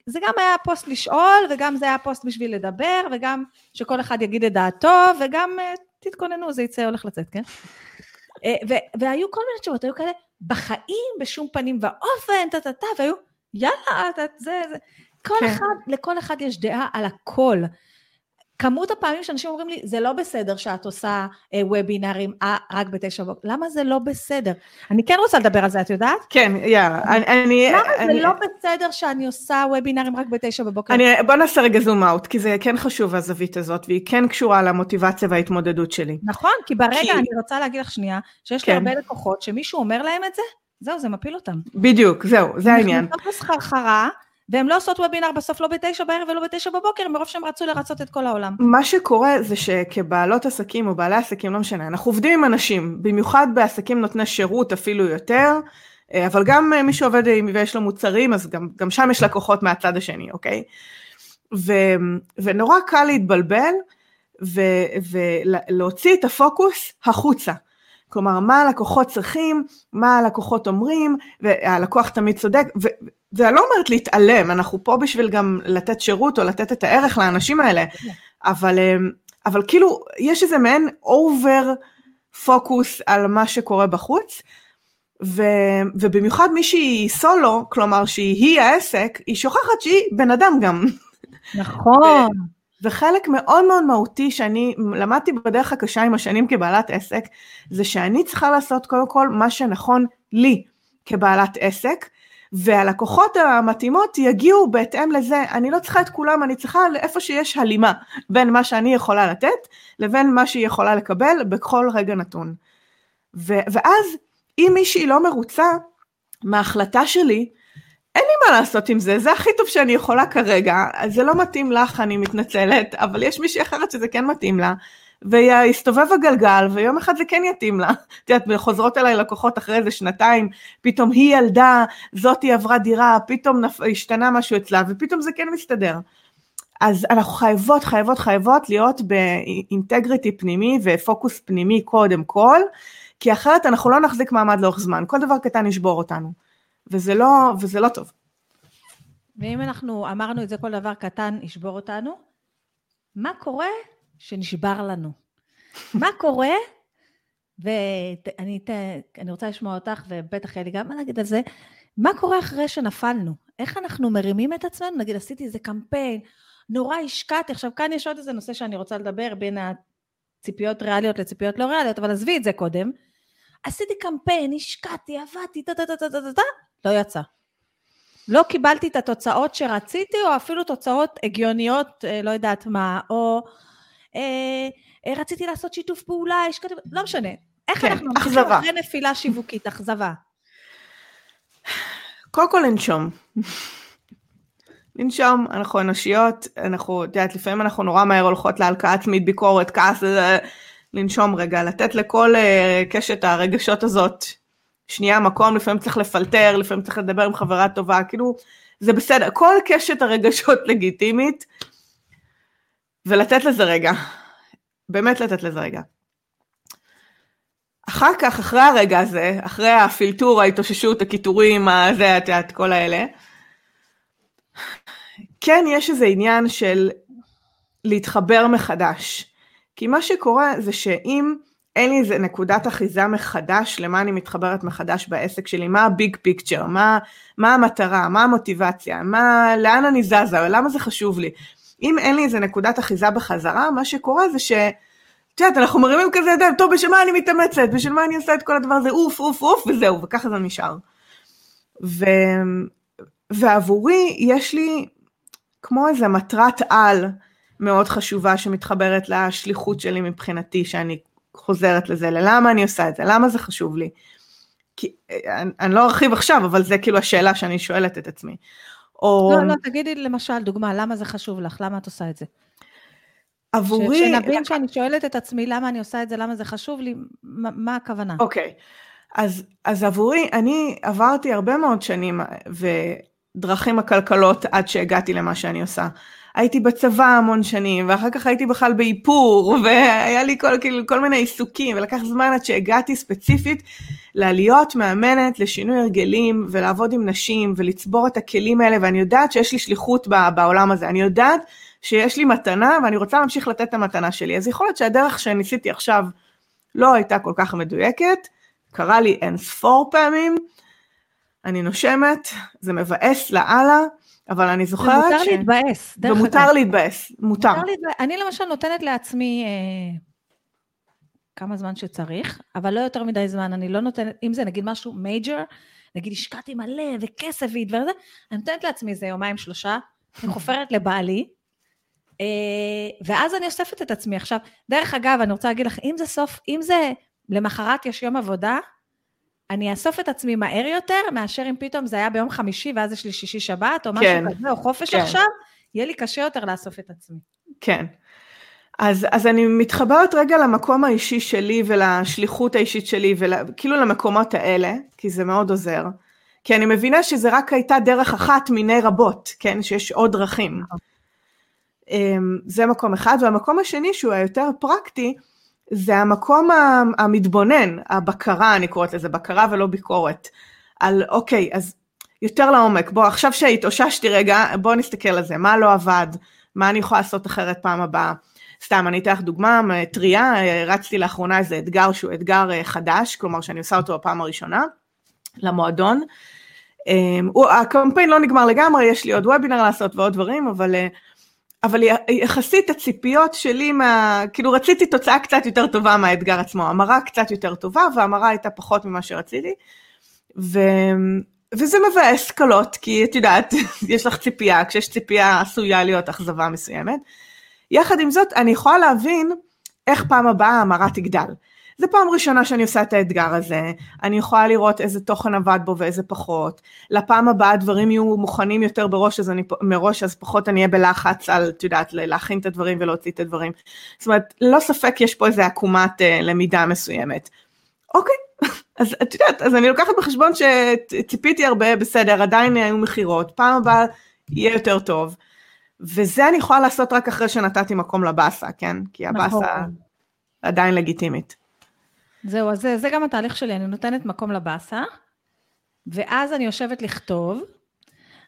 זה גם היה פוסט לשאול, וגם זה היה פוסט בשביל לדבר, וגם שכל אחד יגיד את דעתו, וגם אה, תתכוננו, זה יצא, הולך לצאת, כן? אה, ו- והיו כל מיני תשובות, היו כאלה, בחיים, בשום פנים ואופן, טה-טה-טה, והיו, יאללה, זה, זה. כל כן. אחד, לכל אחד יש דעה על הכל. כמות הפעמים שאנשים אומרים לי, זה לא בסדר שאת עושה אה, וובינארים אה, רק בתשע בבוקר, למה זה לא בסדר? אני כן רוצה לדבר על זה, את יודעת? כן, יאללה. אני, למה אני, זה לא בסדר שאני עושה וובינארים רק בתשע בבוקר? אני, בוא נעשה רגע זום אאוט, כי זה כן חשוב הזווית הזאת, והיא כן קשורה למוטיבציה וההתמודדות שלי. נכון, כי ברגע, כי... אני רוצה להגיד לך שנייה, שיש כן. לי הרבה לקוחות, שמישהו אומר להם את זה, זהו, זה מפיל אותם. בדיוק, זהו, זה העניין. נכנסות לסחרחרה, והן לא עושות וובינר בסוף לא בתשע בערב ולא בתשע בבוקר, מרוב שהם רצו לרצות את כל העולם. מה שקורה זה שכבעלות עסקים או בעלי עסקים, לא משנה, אנחנו עובדים עם אנשים, במיוחד בעסקים נותני שירות אפילו יותר, אה, אבל גם אה, מי שעובד ויש לו מוצרים, אז גם, גם שם יש לקוחות מהצד השני, אוקיי? ו, ונורא קל להתבלבל ולהוציא את הפוקוס החוצה. כלומר, מה הלקוחות צריכים, מה הלקוחות אומרים, והלקוח תמיד צודק, ואני לא אומרת להתעלם, אנחנו פה בשביל גם לתת שירות או לתת את הערך לאנשים האלה, אבל, אמ, אבל כאילו יש איזה מעין אובר פוקוס על מה שקורה בחוץ, ו, ובמיוחד מי שהיא סולו, כלומר שהיא העסק, היא שוכחת שהיא בן אדם גם. נכון. וחלק מאוד מאוד מהותי שאני למדתי בדרך הקשה עם השנים כבעלת עסק, זה שאני צריכה לעשות קודם כל מה שנכון לי כבעלת עסק, והלקוחות המתאימות יגיעו בהתאם לזה, אני לא צריכה את כולם, אני צריכה איפה שיש הלימה בין מה שאני יכולה לתת לבין מה שהיא יכולה לקבל בכל רגע נתון. ו- ואז אם מישהי לא מרוצה מההחלטה שלי, אין לי מה לעשות עם זה, זה הכי טוב שאני יכולה כרגע, זה לא מתאים לך, אני מתנצלת, אבל יש מישהי אחרת שזה כן מתאים לה, ויסתובב הגלגל, ויום אחד זה כן יתאים לה. את יודעת, חוזרות אליי לקוחות אחרי איזה שנתיים, פתאום היא ילדה, זאתי עברה דירה, פתאום נפ... השתנה משהו אצלה, ופתאום זה כן מסתדר. אז אנחנו חייבות, חייבות, חייבות להיות באינטגריטי פנימי ופוקוס פנימי קודם כל, כי אחרת אנחנו לא נחזיק מעמד לאורך זמן, כל דבר קטן ישבור אותנו, וזה לא, וזה לא טוב. ואם אנחנו אמרנו את זה, כל דבר קטן ישבור אותנו, מה קורה שנשבר לנו? מה קורה, ואני אני רוצה לשמוע אותך, ובטח יהיה לי גם מה להגיד על זה, מה קורה אחרי שנפלנו? איך אנחנו מרימים את עצמנו? נגיד, עשיתי איזה קמפיין, נורא השקעתי. עכשיו, כאן יש עוד איזה נושא שאני רוצה לדבר בין הציפיות ריאליות לציפיות לא ריאליות, אבל עזבי את זה קודם. עשיתי קמפיין, השקעתי, עבדתי, טה טה טה טה טה טה, לא יצא. לא קיבלתי את התוצאות שרציתי, או אפילו תוצאות הגיוניות, אה, לא יודעת מה, או אה, אה, רציתי לעשות שיתוף פעולה, השקעתי, לא משנה. איך כן, אנחנו ממשיכים אחרי נפילה שיווקית, אכזבה? קודם כל לנשום. לנשום, אנחנו אנושיות, אנחנו, את יודעת, לפעמים אנחנו נורא מהר הולכות להלקאה עצמית, ביקורת, כעס, אה, לנשום רגע, לתת לכל uh, קשת הרגשות הזאת שנייה מקום, לפעמים צריך לפלטר, לפעמים צריך לדבר עם חברה טובה, כאילו, זה בסדר, כל קשת הרגשות לגיטימית, ולתת לזה רגע, באמת לתת לזה רגע. אחר כך, אחרי הרגע הזה, אחרי הפילטור, ההתאוששות, הקיטורים, הזה, את יודעת, כל האלה, כן יש איזה עניין של להתחבר מחדש. כי מה שקורה זה שאם אין לי איזה נקודת אחיזה מחדש למה אני מתחברת מחדש בעסק שלי, מה ה-big picture, מה, מה המטרה, מה המוטיבציה, מה, לאן אני זזה, למה זה חשוב לי. אם אין לי איזה נקודת אחיזה בחזרה, מה שקורה זה ש... את יודעת, אנחנו מרימים כזה ידיים, טוב, בשביל מה אני מתאמצת, בשביל מה אני עושה את כל הדבר הזה, אוף, אוף, אוף, וזהו, וככה זה נשאר. ו... ועבורי יש לי כמו איזה מטרת על מאוד חשובה שמתחברת לשליחות שלי מבחינתי, שאני חוזרת לזה, ללמה אני עושה את זה, למה זה חשוב לי. כי, אני, אני לא ארחיב עכשיו, אבל זה כאילו השאלה שאני שואלת את עצמי. או... לא, לא, תגידי למשל דוגמה, למה זה חשוב לך? למה את עושה את זה? עבורי... שנבין שאני שואלת את עצמי למה אני עושה את זה, למה זה חשוב לי, מה, מה הכוונה? אוקיי. אז, אז עבורי, אני עברתי הרבה מאוד שנים ודרכים עקלקלות עד שהגעתי למה שאני עושה. הייתי בצבא המון שנים, ואחר כך הייתי בכלל באיפור, והיה לי כל, כאילו, כל מיני עיסוקים, ולקח זמן עד שהגעתי ספציפית ללהיות מאמנת לשינוי הרגלים, ולעבוד עם נשים, ולצבור את הכלים האלה, ואני יודעת שיש לי שליחות בעולם הזה, אני יודעת שיש לי מתנה, ואני רוצה להמשיך לתת את המתנה שלי. אז יכול להיות שהדרך שניסיתי עכשיו לא הייתה כל כך מדויקת, קרה לי אין ספור פעמים, אני נושמת, זה מבאס לאללה, אבל אני זוכרת ומותר ש... להתבאס, דרך אגב. ומותר להתבאס, מותר. מותר להתבאס. אני למשל נותנת לעצמי אה, כמה זמן שצריך, אבל לא יותר מדי זמן, אני לא נותנת, אם זה נגיד משהו מייג'ר, נגיד השקעתי מלא וכסף והדבר הזה, אני נותנת לעצמי איזה יומיים שלושה, אני חופרת לבעלי, אה, ואז אני אוספת את עצמי. עכשיו, דרך אגב, אני רוצה להגיד לך, אם זה סוף, אם זה למחרת יש יום עבודה, אני אאסוף את עצמי מהר יותר, מאשר אם פתאום זה היה ביום חמישי ואז יש לי שישי שבת, או משהו כן, כזה, או חופש כן. עכשיו, יהיה לי קשה יותר לאסוף את עצמי. כן. אז, אז אני מתחברת רגע למקום האישי שלי ולשליחות האישית שלי, וכאילו למקומות האלה, כי זה מאוד עוזר. כי אני מבינה שזה רק הייתה דרך אחת מיני רבות, כן? שיש עוד דרכים. אמ, זה מקום אחד, והמקום השני שהוא היותר פרקטי, זה המקום המתבונן, הבקרה, אני קוראת לזה, בקרה ולא ביקורת. על אוקיי, אז יותר לעומק, בוא, עכשיו שהתאוששתי רגע, בוא נסתכל על זה, מה לא עבד, מה אני יכולה לעשות אחרת פעם הבאה. סתם, אני אתן לך דוגמה טריה, רצתי לאחרונה איזה אתגר שהוא אתגר חדש, כלומר שאני עושה אותו בפעם הראשונה, למועדון. הקמפיין לא נגמר לגמרי, יש לי עוד וובינר לעשות ועוד דברים, אבל אבל יחסית הציפיות שלי מה... כאילו רציתי תוצאה קצת יותר טובה מהאתגר עצמו, המרה קצת יותר טובה והמרה הייתה פחות ממה שרציתי. ו... וזה מבאס קלות, כי את יודעת, יש לך ציפייה, כשיש ציפייה עשויה להיות אכזבה מסוימת. יחד עם זאת, אני יכולה להבין איך פעם הבאה המרה תגדל. זה פעם ראשונה שאני עושה את האתגר הזה, אני יכולה לראות איזה תוכן עבד בו ואיזה פחות, לפעם הבאה דברים יהיו מוכנים יותר בראש, אז אני, מראש אז פחות אני אהיה בלחץ על, את יודעת, להכין את הדברים ולהוציא את הדברים. זאת אומרת, ללא ספק יש פה איזה עקומת אה, למידה מסוימת. אוקיי, אז את יודעת, אז אני לוקחת בחשבון שציפיתי הרבה, בסדר, עדיין היו מכירות, פעם הבאה יהיה יותר טוב. וזה אני יכולה לעשות רק אחרי שנתתי מקום לבאסה, כן? כי הבאסה נכון. עדיין לגיטימית. זהו, אז זה, זה גם התהליך שלי, אני נותנת מקום לבאסה, ואז אני יושבת לכתוב.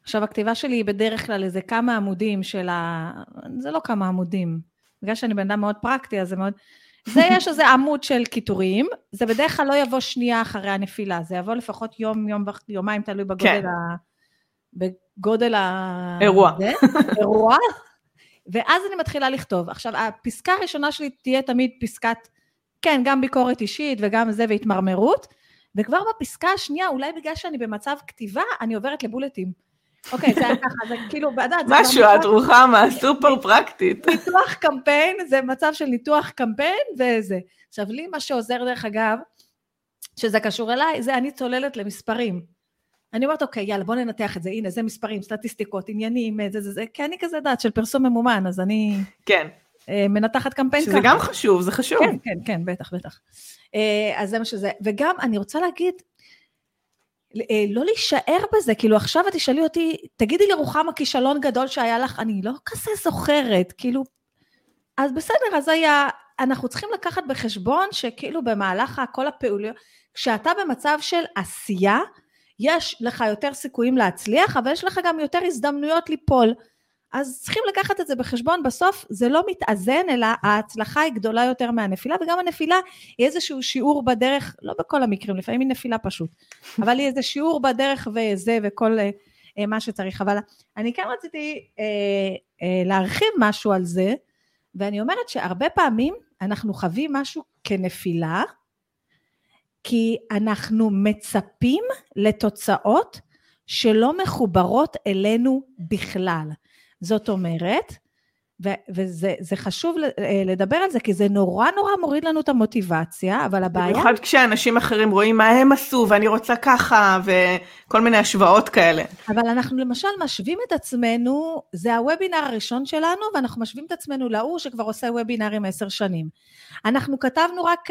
עכשיו, הכתיבה שלי היא בדרך כלל איזה כמה עמודים של ה... זה לא כמה עמודים. בגלל שאני בן אדם מאוד פרקטי, אז זה מאוד... זה יש איזה עמוד של קיטורים, זה בדרך כלל לא יבוא שנייה אחרי הנפילה, זה יבוא לפחות יום, יום, יומיים, תלוי בגודל כן. ה... בגודל ה... אירוע. אירוע. ואז אני מתחילה לכתוב. עכשיו, הפסקה הראשונה שלי תהיה תמיד פסקת כן, גם ביקורת אישית וגם זה והתמרמרות, וכבר בפסקה השנייה, אולי בגלל שאני במצב כתיבה, אני עוברת לבולטים. אוקיי, זה היה ככה, זה כאילו, בדעת, זה... משהו, את רוחמה, סופר פרקטית. ניתוח קמפיין, זה מצב של ניתוח קמפיין וזה. עכשיו, לי מה שעוזר, דרך אגב, שזה קשור אליי, זה אני צוללת למספרים. אני אומרת, אוקיי, יאללה, בוא ננתח את זה, הנה, זה מספרים, סטטיסטיקות, עניינים, זה, זה, זה, כי אני כזה דעת של פרסום ממומן, אז אני... כן. אה, מנתחת קמפיין ככה. שזה גם חשוב, זה חשוב. כן, כן, כן, בטח, בטח. אה, אז זה מה שזה. וגם, אני רוצה להגיד, אה, לא להישאר בזה, כאילו עכשיו את תשאלי אותי, תגידי לרוחמה כישלון גדול שהיה לך, אני לא כזה זוכרת, כאילו, אז בסדר, אז היה, אנחנו צריכים לקחת בחשבון שכאילו במהלך כל הפעוליות, כשאתה במצב של עשייה, יש לך יותר סיכויים להצליח, אבל יש לך גם יותר הזדמנויות ליפול. אז צריכים לקחת את זה בחשבון, בסוף זה לא מתאזן, אלא ההצלחה היא גדולה יותר מהנפילה, וגם הנפילה היא איזשהו שיעור בדרך, לא בכל המקרים, לפעמים היא נפילה פשוט, אבל היא איזה שיעור בדרך וזה וכל אה, מה שצריך. אבל אני כן רציתי אה, אה, להרחיב משהו על זה, ואני אומרת שהרבה פעמים אנחנו חווים משהו כנפילה, כי אנחנו מצפים לתוצאות שלא מחוברות אלינו בכלל. זאת אומרת, ו- וזה חשוב אה, לדבר על זה, כי זה נורא נורא מוריד לנו את המוטיבציה, אבל הבעיה... במיוחד כשאנשים אחרים רואים מה הם עשו, ואני רוצה ככה, וכל מיני השוואות כאלה. אבל אנחנו למשל משווים את עצמנו, זה הוובינר הראשון שלנו, ואנחנו משווים את עצמנו להוא שכבר עושה וובינרים עשר שנים. אנחנו כתבנו רק...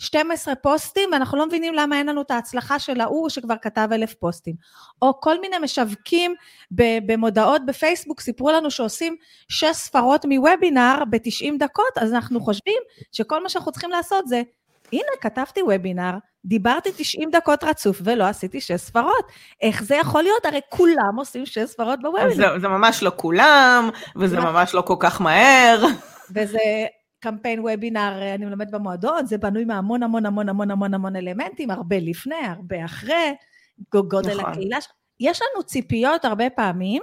אה, 12 פוסטים, ואנחנו לא מבינים למה אין לנו את ההצלחה של ההוא שכבר כתב אלף פוסטים. או כל מיני משווקים במודעות בפייסבוק סיפרו לנו שעושים שש ספרות מוובינר ב-90 דקות, אז אנחנו חושבים שכל מה שאנחנו צריכים לעשות זה, הנה, כתבתי וובינר, דיברתי 90 דקות רצוף ולא עשיתי שש ספרות. איך זה יכול להיות? הרי כולם עושים שש ספרות בוובינר. זה, זה ממש לא כולם, וזה. ממש לא כל כך מהר. וזה קמפיין וובינר, אני מלמד במועדון, זה בנוי מהמון המון המון המון המון המון אלמנטים, הרבה לפני, הרבה אחרי, גודל נכון. הקהילה. יש לנו ציפיות הרבה פעמים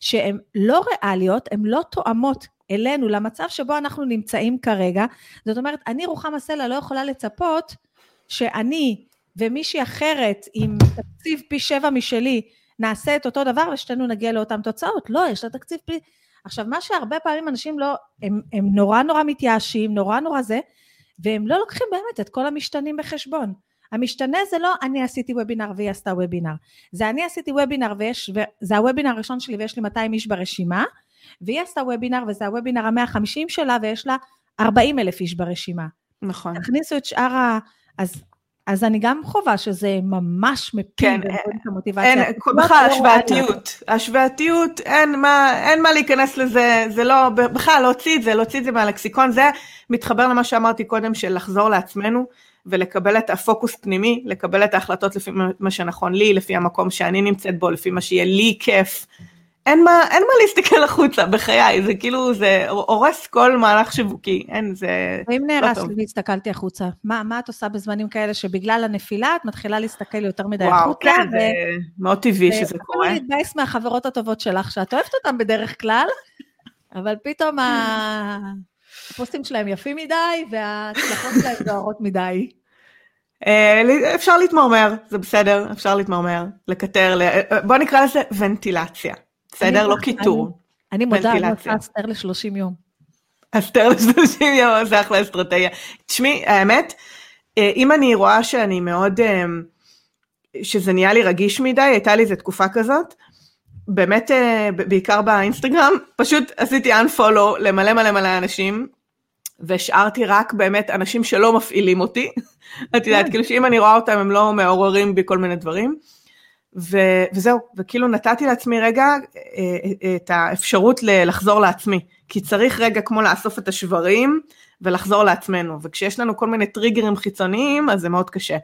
שהן לא ריאליות, הן לא תואמות אלינו, למצב שבו אנחנו נמצאים כרגע. זאת אומרת, אני רוחמה סלע לא יכולה לצפות שאני ומישהי אחרת עם תקציב פי שבע משלי נעשה את אותו דבר ושתינו נגיע לאותן תוצאות. לא, יש לה תקציב פי... עכשיו, מה שהרבה פעמים אנשים לא, הם, הם נורא נורא מתייאשים, נורא נורא זה, והם לא לוקחים באמת את כל המשתנים בחשבון. המשתנה זה לא אני עשיתי וובינר והיא עשתה וובינר, זה אני עשיתי וובינר ויש, זה הוובינר הראשון שלי ויש לי 200 איש ברשימה, והיא עשתה וובינר וזה הוובינר המאה החמישים שלה ויש לה 40 אלף איש ברשימה. נכון. תכניסו את שאר ה... אז אז אני גם חווה שזה ממש מפיל כן, את המוטיבציה. אין, בכלל לא השוואתיות, השוואתיות, אין מה, אין מה להיכנס לזה, זה לא, בכלל להוציא את זה, להוציא את זה מהלקסיקון, זה מתחבר למה שאמרתי קודם, של לחזור לעצמנו ולקבל את הפוקוס פנימי, לקבל את ההחלטות לפי מה שנכון לי, לפי המקום שאני נמצאת בו, לפי מה שיהיה לי כיף, אין מה, אין מה להסתכל החוצה, בחיי, זה כאילו, זה הורס כל מהלך שיווקי, אין, זה ואם לא נהרס טוב. לי והסתכלתי החוצה, מה, מה את עושה בזמנים כאלה שבגלל הנפילה את מתחילה להסתכל יותר מדי וואו, החוצה? כן, זה מאוד טבעי ו- שזה ואפילו קורה. להתבאס מהחברות הטובות שלך, שאת אוהבת אותן בדרך כלל, אבל פתאום ה- הפוסטים שלהם יפים מדי, וההצלחות שלהם זוהרות מדי. אה, אפשר להתמרמר, זה בסדר, אפשר להתמרמר, לקטר, אה, בוא נקרא לזה ונטילציה, בסדר? לא קיטור. אני מודה, אני. עושה אסתר ל-30 יום. אסתר ל-30 יום, זה אחלה אסטרטגיה. תשמעי, האמת, אה, אם אני רואה שאני מאוד, אה, שזה נהיה לי רגיש מדי, הייתה לי איזה תקופה כזאת, באמת, אה, בעיקר באינסטגרם, פשוט עשיתי unfollow למלא מלא מלא אנשים, והשארתי רק באמת אנשים שלא מפעילים אותי. את יודעת, כן. כאילו שאם אני רואה אותם הם לא מעוררים בי כל מיני דברים. ו- וזהו, וכאילו נתתי לעצמי רגע אה, אה, את האפשרות ל- לחזור לעצמי, כי צריך רגע כמו לאסוף את השברים ולחזור לעצמנו, וכשיש לנו כל מיני טריגרים חיצוניים, אז זה מאוד קשה.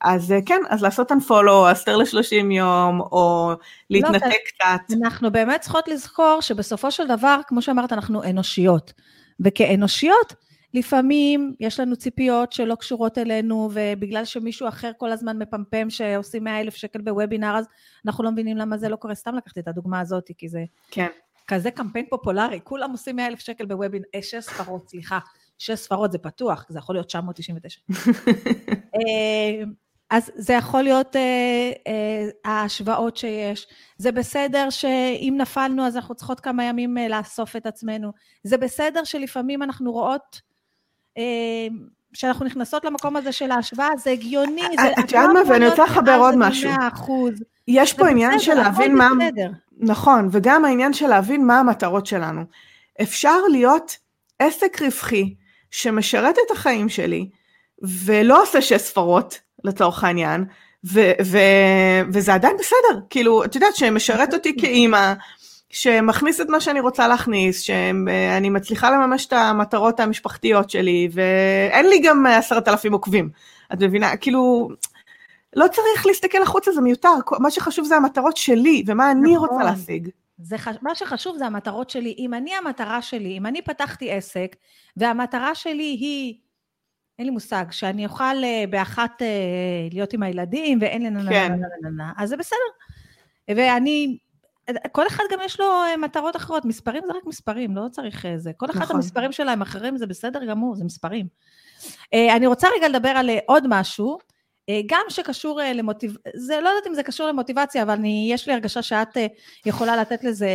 אז אה, כן, אז לעשות unfollow, אסתר ל-30 יום, או להתנתק לא, קצת. אנחנו באמת צריכות לזכור שבסופו של דבר, כמו שאמרת, אנחנו אנושיות. וכאנושיות, לפעמים יש לנו ציפיות שלא קשורות אלינו, ובגלל שמישהו אחר כל הזמן מפמפם שעושים 100 אלף שקל בוובינר, אז אנחנו לא מבינים למה זה לא קורה. סתם לקחתי את הדוגמה הזאת, כי זה כן, כזה קמפיין פופולרי, כולם עושים 100 אלף שקל בוובינר, אה, שש ספרות, סליחה, שש ספרות זה פתוח, זה יכול להיות 999. אה, אז זה יכול להיות אה, אה, ההשוואות שיש. זה בסדר שאם נפלנו אז אנחנו צריכות כמה ימים אה, לאסוף את עצמנו. זה בסדר שלפעמים אנחנו רואות אה, שאנחנו נכנסות למקום הזה של ההשוואה, זה הגיוני. זה, את יודעת מה? ואני רוצה לחבר עוד משהו. יש פה עניין של להבין מה... בסדר. נכון, וגם העניין של להבין מה המטרות שלנו. אפשר להיות עסק רווחי שמשרת את החיים שלי, ולא עושה שש ספרות, לצורך העניין, ו- ו- וזה עדיין בסדר, כאילו, את יודעת, שמשרת אותי כאימא, שמכניס את מה שאני רוצה להכניס, שאני מצליחה לממש את המטרות המשפחתיות שלי, ואין לי גם עשרת אלפים עוקבים. את מבינה? כאילו, לא צריך להסתכל החוצה, זה מיותר. מה שחשוב זה המטרות שלי, ומה אני נכון. רוצה להשיג. זה חש... מה שחשוב זה המטרות שלי. אם אני המטרה שלי, אם אני פתחתי עסק, והמטרה שלי היא, אין לי מושג, שאני אוכל אה, באחת אה, להיות עם הילדים, ואין לי נה כן. נה נה נה נה, אז זה בסדר. ואני, כל אחד גם יש לו אה, מטרות אחרות, מספרים זה רק מספרים, לא צריך אה, זה. כל אחד נכון. המספרים שלהם אחרים, זה בסדר גמור, זה מספרים. אה, אני רוצה רגע לדבר על עוד משהו, גם שקשור למוטיב... זה לא יודעת אם זה קשור למוטיבציה, אבל אני, יש לי הרגשה שאת יכולה לתת לזה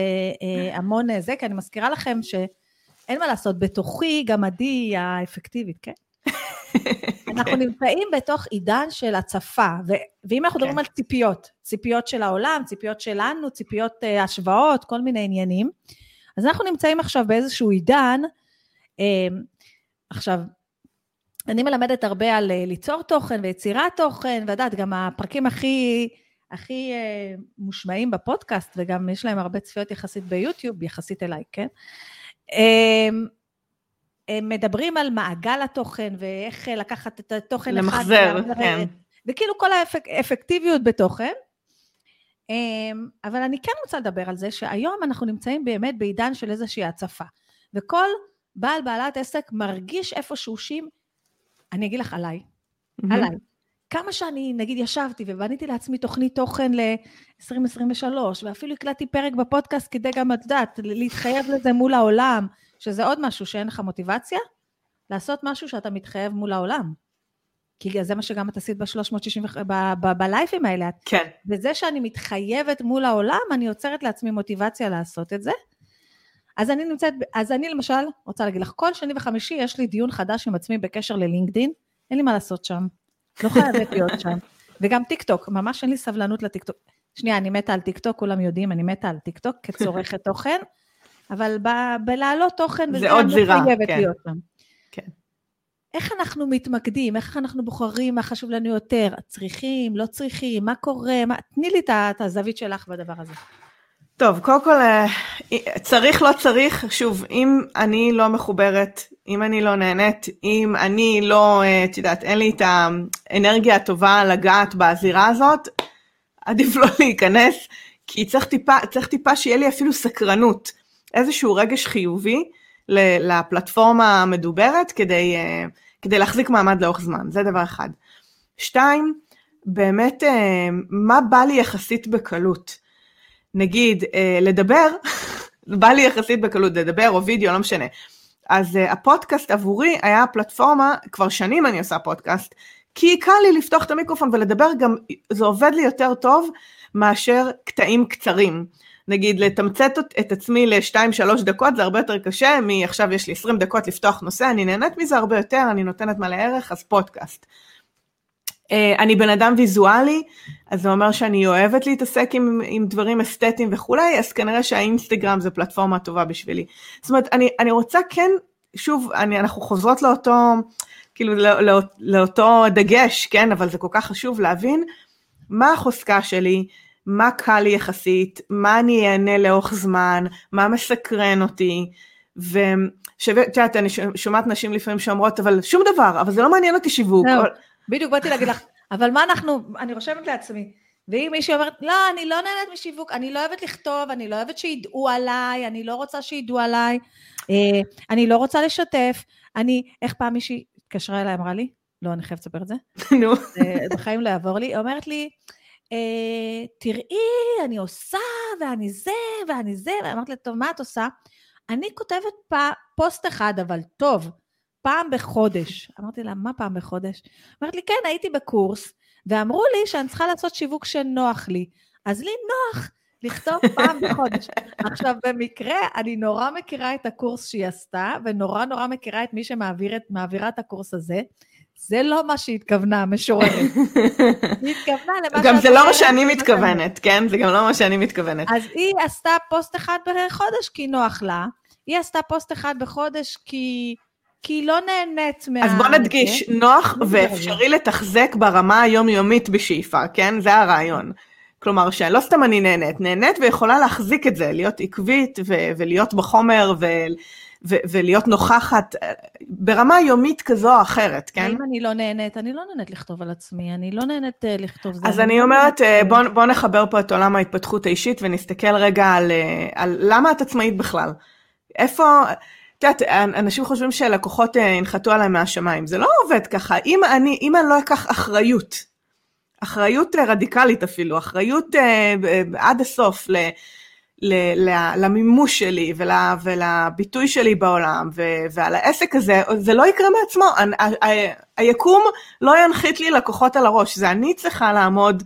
המון זה, כי אני מזכירה לכם שאין מה לעשות, בתוכי גם עדי האפקטיבית, כן? אנחנו נמצאים בתוך עידן של הצפה, ו- ואם אנחנו מדברים כן. על ציפיות, ציפיות של העולם, ציפיות שלנו, ציפיות אה, השוואות, כל מיני עניינים, אז אנחנו נמצאים עכשיו באיזשהו עידן, אה, עכשיו, אני מלמדת הרבה על אה, ליצור תוכן ויצירת תוכן, ואת יודעת, גם הפרקים הכי, הכי אה, מושמעים בפודקאסט, וגם יש להם הרבה צפיות יחסית ביוטיוב, יחסית אליי, כן? הם מדברים על מעגל התוכן, ואיך אה, לקחת את התוכן אחד... למחזר, כן. וכאילו כל האפקטיביות בתוכן. אמ, אבל אני כן רוצה לדבר על זה שהיום אנחנו נמצאים באמת בעידן של איזושהי הצפה. וכל בעל בעלת עסק מרגיש איפשהו שאם, אני אגיד לך עליי, עליי. כמה שאני, נגיד, ישבתי ובניתי לעצמי תוכנית תוכן ל-2023, ואפילו הקלטתי פרק בפודקאסט כדי גם, את יודעת, להתחייב לזה מול העולם, שזה עוד משהו שאין לך מוטיבציה, לעשות משהו שאתה מתחייב מול העולם. כי זה מה שגם את עשית ב-360, בלייפים האלה. כן. וזה שאני מתחייבת מול העולם, אני יוצרת לעצמי מוטיבציה לעשות את זה. אז אני נמצאת, אז אני למשל, רוצה להגיד לך, כל שני וחמישי יש לי דיון חדש עם עצמי בקשר ללינקדין, אין לי מה לעשות שם, לא חייבת להיות שם. וגם טיק טוק, ממש אין לי סבלנות לטיק טוק. שנייה, אני מתה על טיק טוק, כולם יודעים, אני מתה על טיק טוק כצורכת תוכן, אבל ב- בלהעלות תוכן, זה עוד זירה, לא חייבת כן. להיות שם. כן. איך אנחנו מתמקדים, איך אנחנו בוחרים מה חשוב לנו יותר, צריכים, לא צריכים, מה קורה, מה... תני לי את הזווית שלך בדבר הזה. טוב, קודם כל, אה, צריך, לא צריך, שוב, אם אני לא מחוברת, אם אני לא נהנית, אם אני לא, אה, את יודעת, אין לי את האנרגיה הטובה לגעת בזירה הזאת, עדיף לא להיכנס, כי צריך טיפה, צריך טיפה שיהיה לי אפילו סקרנות, איזשהו רגש חיובי לפלטפורמה המדוברת כדי, אה, כדי להחזיק מעמד לאורך זמן, זה דבר אחד. שתיים, באמת, מה בא לי יחסית בקלות? נגיד, אה, לדבר, בא לי יחסית בקלות, לדבר או וידאו, לא משנה. אז הפודקאסט עבורי היה פלטפורמה, כבר שנים אני עושה פודקאסט, כי קל לי לפתוח את המיקרופון ולדבר, גם זה עובד לי יותר טוב מאשר קטעים קצרים. נגיד לתמצת את עצמי לשתיים שלוש דקות זה הרבה יותר קשה מעכשיו יש לי 20 דקות לפתוח נושא, אני נהנית מזה הרבה יותר, אני נותנת מלא ערך, אז פודקאסט. אה, אני בן אדם ויזואלי, אז זה אומר שאני אוהבת להתעסק עם, עם דברים אסתטיים וכולי, אז כנראה שהאינסטגרם זה פלטפורמה טובה בשבילי. זאת אומרת, אני, אני רוצה כן, שוב, אני, אנחנו חוזרות לאותו, כאילו לא, לא, לאותו דגש, כן, אבל זה כל כך חשוב להבין מה החוזקה שלי, מה קל לי יחסית, מה אני אענה לאורך זמן, מה מסקרן אותי, ואת יודעת, אני שומעת נשים לפעמים שאומרות, אבל שום דבר, אבל זה לא מעניין אותי שיווק. לא, בדיוק באתי להגיד לך, אבל מה אנחנו, אני רושמת לעצמי, ואם מישהי אומרת, לא, אני לא נהנית משיווק, אני לא אוהבת לכתוב, אני לא אוהבת שידעו עליי, אני לא רוצה שידעו עליי, אה, אני לא רוצה לשתף, אני, איך פעם מישהי התקשרה אליי, אמרה לי, לא, אני חייבת לספר את זה. נו. בחיים לא יעבור לי, אומרת לי, אה, תראי, אני עושה, ואני זה, ואני זה, ואמרתי לה, טוב, מה את עושה? אני כותבת. פוסט אחד, אבל טוב, פעם בחודש. אמרתי לה, מה פעם בחודש? אמרת לי, כן, הייתי בקורס, ואמרו לי שאני צריכה לעשות שיווק שנוח לי. אז לי נוח לכתוב פעם בחודש. עכשיו, במקרה, אני נורא מכירה את הקורס שהיא עשתה, ונורא נורא מכירה את מי שמעבירה את הקורס הזה. זה לא מה שהיא התכוונה, המשוררת. היא התכוונה למה גם זה לא מה שאני מתכוונת, כן? זה גם לא מה שאני מתכוונת. אז היא עשתה פוסט אחד בחודש כי נוח לה, היא עשתה פוסט אחד בחודש כי... כי היא לא נהנית מה... אז בוא נדגיש, נוח ואפשרי לתחזק ברמה היומיומית בשאיפה, כן? זה הרעיון. כלומר, שלא סתם אני נהנית, נהנית ויכולה להחזיק את זה, להיות עקבית ו- ולהיות בחומר ו- ו- ולהיות נוכחת אה, ברמה יומית כזו או אחרת, כן? אם אני לא נהנית, אני לא נהנית לכתוב על עצמי, אני לא נהנית uh, לכתוב זה. אז אני, אני אומרת, uh, בוא, בוא נחבר פה את עולם ההתפתחות האישית ונסתכל רגע על, על למה את עצמאית בכלל. איפה, את יודעת, אנשים חושבים שלקוחות ינחתו עליי מהשמיים, זה לא עובד ככה. אם אני, אם אני לא אקח אחריות, אחריות רדיקלית אפילו, אחריות uh, עד הסוף, ל... למימוש שלי ול, ולביטוי שלי בעולם ו, ועל העסק הזה, זה לא יקרה מעצמו. ה, ה, ה, היקום לא ינחית לי לקוחות על הראש, זה אני צריכה לעמוד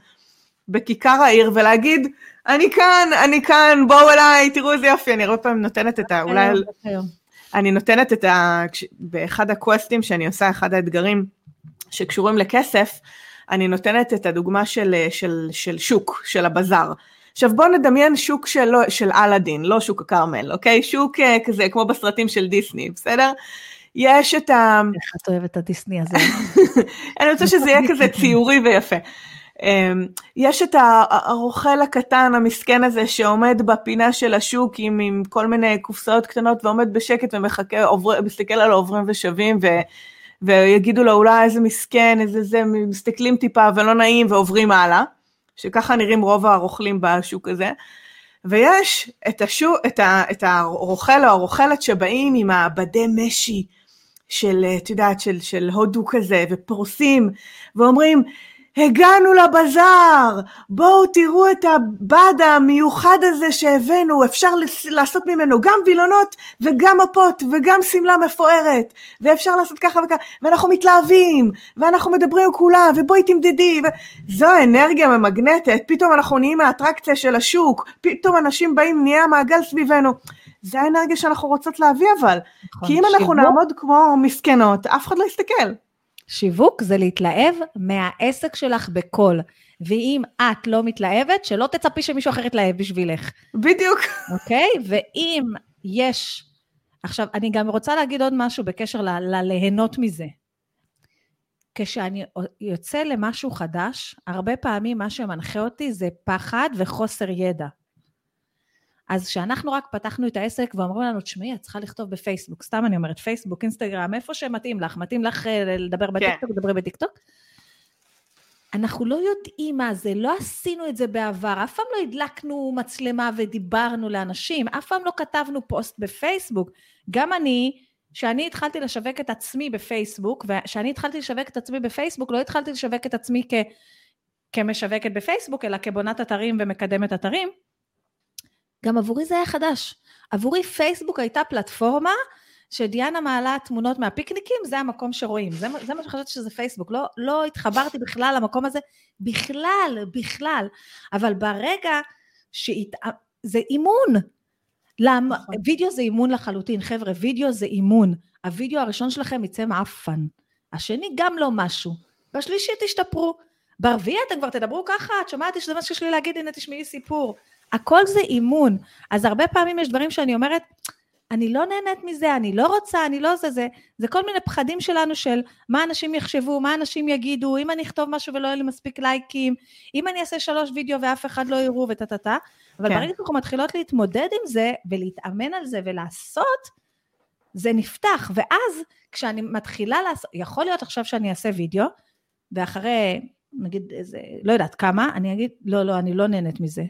בכיכר העיר ולהגיד, אני כאן, אני כאן, בואו אליי, תראו איזה יופי, אני הרבה פעמים נותנת את ה... אולי... אני נותנת את ה... באחד הקווסטים שאני עושה, אחד האתגרים שקשורים לכסף, אני נותנת את הדוגמה של, של, של שוק, של הבזאר. עכשיו בואו נדמיין שוק של, של אלאדין, לא שוק הכרמל, אוקיי? שוק uh, כזה כמו בסרטים של דיסני, בסדר? יש את ה... איך את אוהבת את הדיסני הזה? אני רוצה שזה יהיה כזה ציורי ויפה. Um, יש את הרוכל הקטן המסכן הזה שעומד בפינה של השוק עם, עם כל מיני קופסאות קטנות ועומד בשקט ומחכה, עובר, מסתכל על העוברים ושבים ו, ויגידו לו אולי איזה מסכן, איזה זה, מסתכלים טיפה ולא נעים ועוברים הלאה. שככה נראים רוב הרוכלים בשוק הזה. ויש את, השוק, את, ה, את הרוכל או הרוכלת שבאים עם הבדי משי של, את יודעת, של, של הודו כזה, ופורסים, ואומרים, הגענו לבזאר, בואו תראו את הבד המיוחד הזה שהבאנו, אפשר לעשות ממנו גם וילונות וגם מפות וגם שמלה מפוארת, ואפשר לעשות ככה וככה, ואנחנו מתלהבים, ואנחנו מדברים עם כולם, ובואי תמדדי, ו... זו האנרגיה ממגנטת, פתאום אנחנו נהיים האטרקציה של השוק, פתאום אנשים באים, נהיה מעגל סביבנו. זה האנרגיה שאנחנו רוצות להביא אבל, נכון, כי אם אנחנו נעמוד כמו מסכנות, אף אחד לא יסתכל. שיווק זה להתלהב מהעסק שלך בקול. ואם את לא מתלהבת, שלא תצפי שמישהו אחר יתלהב בשבילך. בדיוק. אוקיי? ואם יש... עכשיו, אני גם רוצה להגיד עוד משהו בקשר לליהנות מזה. כשאני יוצא למשהו חדש, הרבה פעמים מה שמנחה אותי זה פחד וחוסר ידע. אז כשאנחנו רק פתחנו את העסק ואמרו לנו, תשמעי, את צריכה לכתוב בפייסבוק, סתם אני אומרת, פייסבוק, אינסטגרם, איפה שמתאים לך, מתאים לך אה, לדבר כן. בטיקטוק, כן. דברי בטיקטוק. אנחנו לא יודעים מה זה, לא עשינו את זה בעבר, אף פעם לא הדלקנו מצלמה ודיברנו לאנשים, אף פעם לא כתבנו פוסט בפייסבוק. גם אני, כשאני התחלתי לשווק את עצמי בפייסבוק, וכשאני התחלתי לשווק את עצמי בפייסבוק, לא התחלתי לשווק את עצמי כ, כמשווקת בפייסבוק, אלא כבונת אתרים ומקדמת אתרים. גם עבורי זה היה חדש. עבורי פייסבוק הייתה פלטפורמה שדיאנה מעלה תמונות מהפיקניקים, זה המקום שרואים. זה, זה מה שחשבתי שזה פייסבוק. לא, לא התחברתי בכלל למקום הזה, בכלל, בכלל. אבל ברגע שהת... זה אימון. למה? נכון. וידאו זה אימון לחלוטין. חבר'ה, וידאו זה אימון. הוידאו הראשון שלכם יצא מעפן. השני גם לא משהו. בשלישי תשתפרו. ברביעי אתם כבר תדברו ככה, את שומעת שזה מה שיש לי להגיד, הנה תשמעי סיפור. הכל זה אימון. אז הרבה פעמים יש דברים שאני אומרת, אני לא נהנית מזה, אני לא רוצה, אני לא זה, זה, זה כל מיני פחדים שלנו של מה אנשים יחשבו, מה אנשים יגידו, אם אני אכתוב משהו ולא יהיו לי מספיק לייקים, אם אני אעשה שלוש וידאו ואף אחד לא יראו וטה טה טה, אבל כן. ברגע שאנחנו מתחילות להתמודד עם זה ולהתאמן על זה ולעשות, זה נפתח, ואז כשאני מתחילה לעשות, יכול להיות עכשיו שאני אעשה וידאו, ואחרי נגיד איזה, לא יודעת כמה, אני אגיד, לא, לא, אני לא נהנית מזה.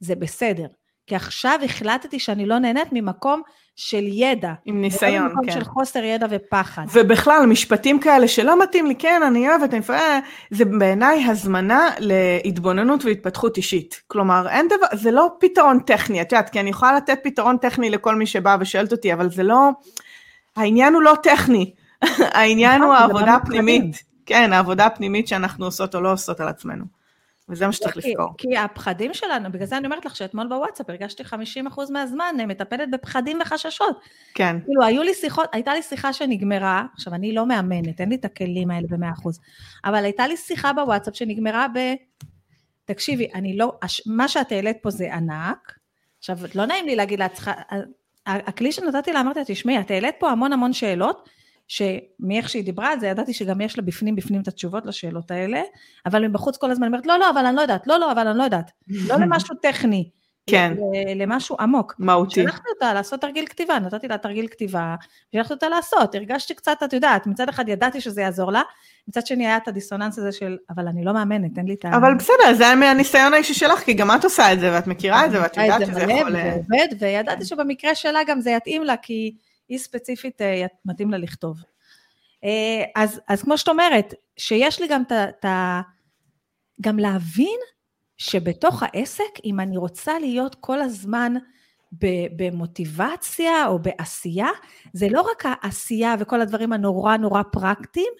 זה בסדר. כי עכשיו החלטתי שאני לא נהנית ממקום של ידע. עם ניסיון, כן. ממקום של חוסר ידע ופחד. ובכלל, משפטים כאלה שלא מתאים לי, כן, אני אוהבת, אני מפעלה, זה בעיניי הזמנה להתבוננות והתפתחות אישית. כלומר, אין דבר, זה לא פתרון טכני, את יודעת, כי אני יכולה לתת פתרון טכני לכל מי שבא ושואלת אותי, אבל זה לא, העניין הוא לא טכני, העניין הוא נכון, העבודה הפנימית. כן, העבודה הפנימית שאנחנו עושות או לא עושות על עצמנו. וזה מה שצריך לזכור. כי הפחדים שלנו, בגלל זה אני אומרת לך שאתמול בוואטסאפ הרגשתי 50% מהזמן מטפלת בפחדים וחששות. כן. כאילו, היו לי שיחות, הייתה לי שיחה שנגמרה, עכשיו אני לא מאמנת, אין לי את הכלים האלה ב-100%, אבל הייתה לי שיחה בוואטסאפ שנגמרה ב... תקשיבי, אני לא, מה שאת העלית פה זה ענק, עכשיו, לא נעים לי להגיד לעצמך, הכלי שנתתי לה, אמרתי לה, תשמעי, את העלית פה המון המון שאלות, שמאיך שהיא דיברה על זה, ידעתי שגם יש לה בפנים בפנים את התשובות לשאלות האלה, אבל מבחוץ כל הזמן אומרת, לא, לא, אבל אני לא יודעת, לא, לא, אבל אני לא יודעת. לא למשהו טכני. כן. למשהו עמוק. מהותי. שלחתי אותה לעשות תרגיל כתיבה, נתתי לה תרגיל כתיבה, שלחתי אותה לעשות, הרגשתי קצת, את יודעת, מצד אחד ידעתי שזה יעזור לה, מצד שני היה את הדיסוננס הזה של, אבל אני לא מאמנת, אין לי את ה... אבל בסדר, זה היה מהניסיון האישי שלך, כי גם את עושה את זה, ואת מכירה את זה, ואת יודעת שזה יכול... זה עובד, וידעתי שבמקרה שלה גם זה יתאים לה, כי היא ספציפית אה, מתאים לה לכתוב. אה, אז, אז כמו שאת אומרת, שיש לי גם את ה... גם להבין שבתוך העסק, אם אני רוצה להיות כל הזמן במוטיבציה או בעשייה, זה לא רק העשייה וכל הדברים הנורא נורא פרקטיים,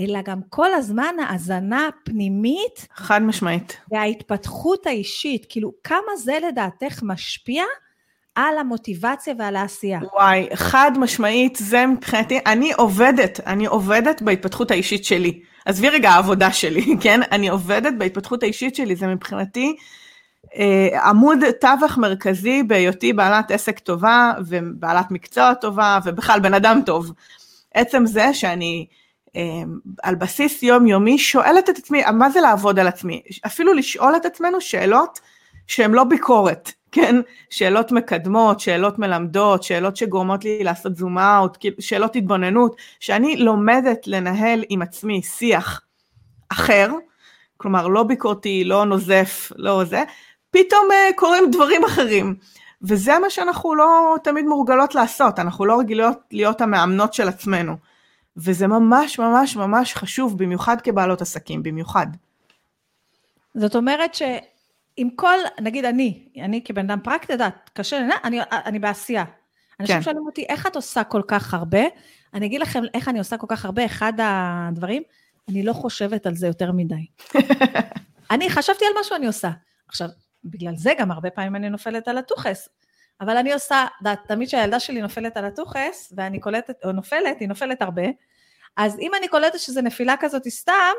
אלא גם כל הזמן האזנה פנימית. חד משמעית. וההתפתחות האישית, כאילו כמה זה לדעתך משפיע על המוטיבציה ועל העשייה. וואי, חד משמעית, זה מבחינתי, אני עובדת, אני עובדת בהתפתחות האישית שלי. עזבי רגע העבודה שלי, כן? אני עובדת בהתפתחות האישית שלי, זה מבחינתי אה, עמוד תווך מרכזי בהיותי בעלת עסק טובה ובעלת מקצוע טובה ובכלל בן אדם טוב. עצם זה שאני אה, על בסיס יומיומי שואלת את עצמי, מה זה לעבוד על עצמי? אפילו לשאול את עצמנו שאלות שהן לא ביקורת. כן, שאלות מקדמות, שאלות מלמדות, שאלות שגורמות לי לעשות זום אאוט, כאילו, שאלות התבוננות, שאני לומדת לנהל עם עצמי שיח אחר, כלומר לא ביקורתי, לא נוזף, לא זה, פתאום uh, קורים דברים אחרים. וזה מה שאנחנו לא תמיד מורגלות לעשות, אנחנו לא רגילות להיות המאמנות של עצמנו. וזה ממש ממש ממש חשוב, במיוחד כבעלות עסקים, במיוחד. זאת אומרת ש... עם כל, נגיד אני, אני כבן אדם פרקטי, יודעת, קשה לי, אני, אני בעשייה. אנשים כן. שואלים אותי, איך את עושה כל כך הרבה? אני אגיד לכם איך אני עושה כל כך הרבה, אחד הדברים, אני לא חושבת על זה יותר מדי. אני חשבתי על משהו, אני עושה. עכשיו, בגלל זה גם הרבה פעמים אני נופלת על הטוחס. אבל אני עושה, יודעת, תמיד כשהילדה שלי נופלת על הטוחס, ואני קולטת, או נופלת, היא נופלת הרבה, אז אם אני קולטת שזה נפילה כזאת סתם,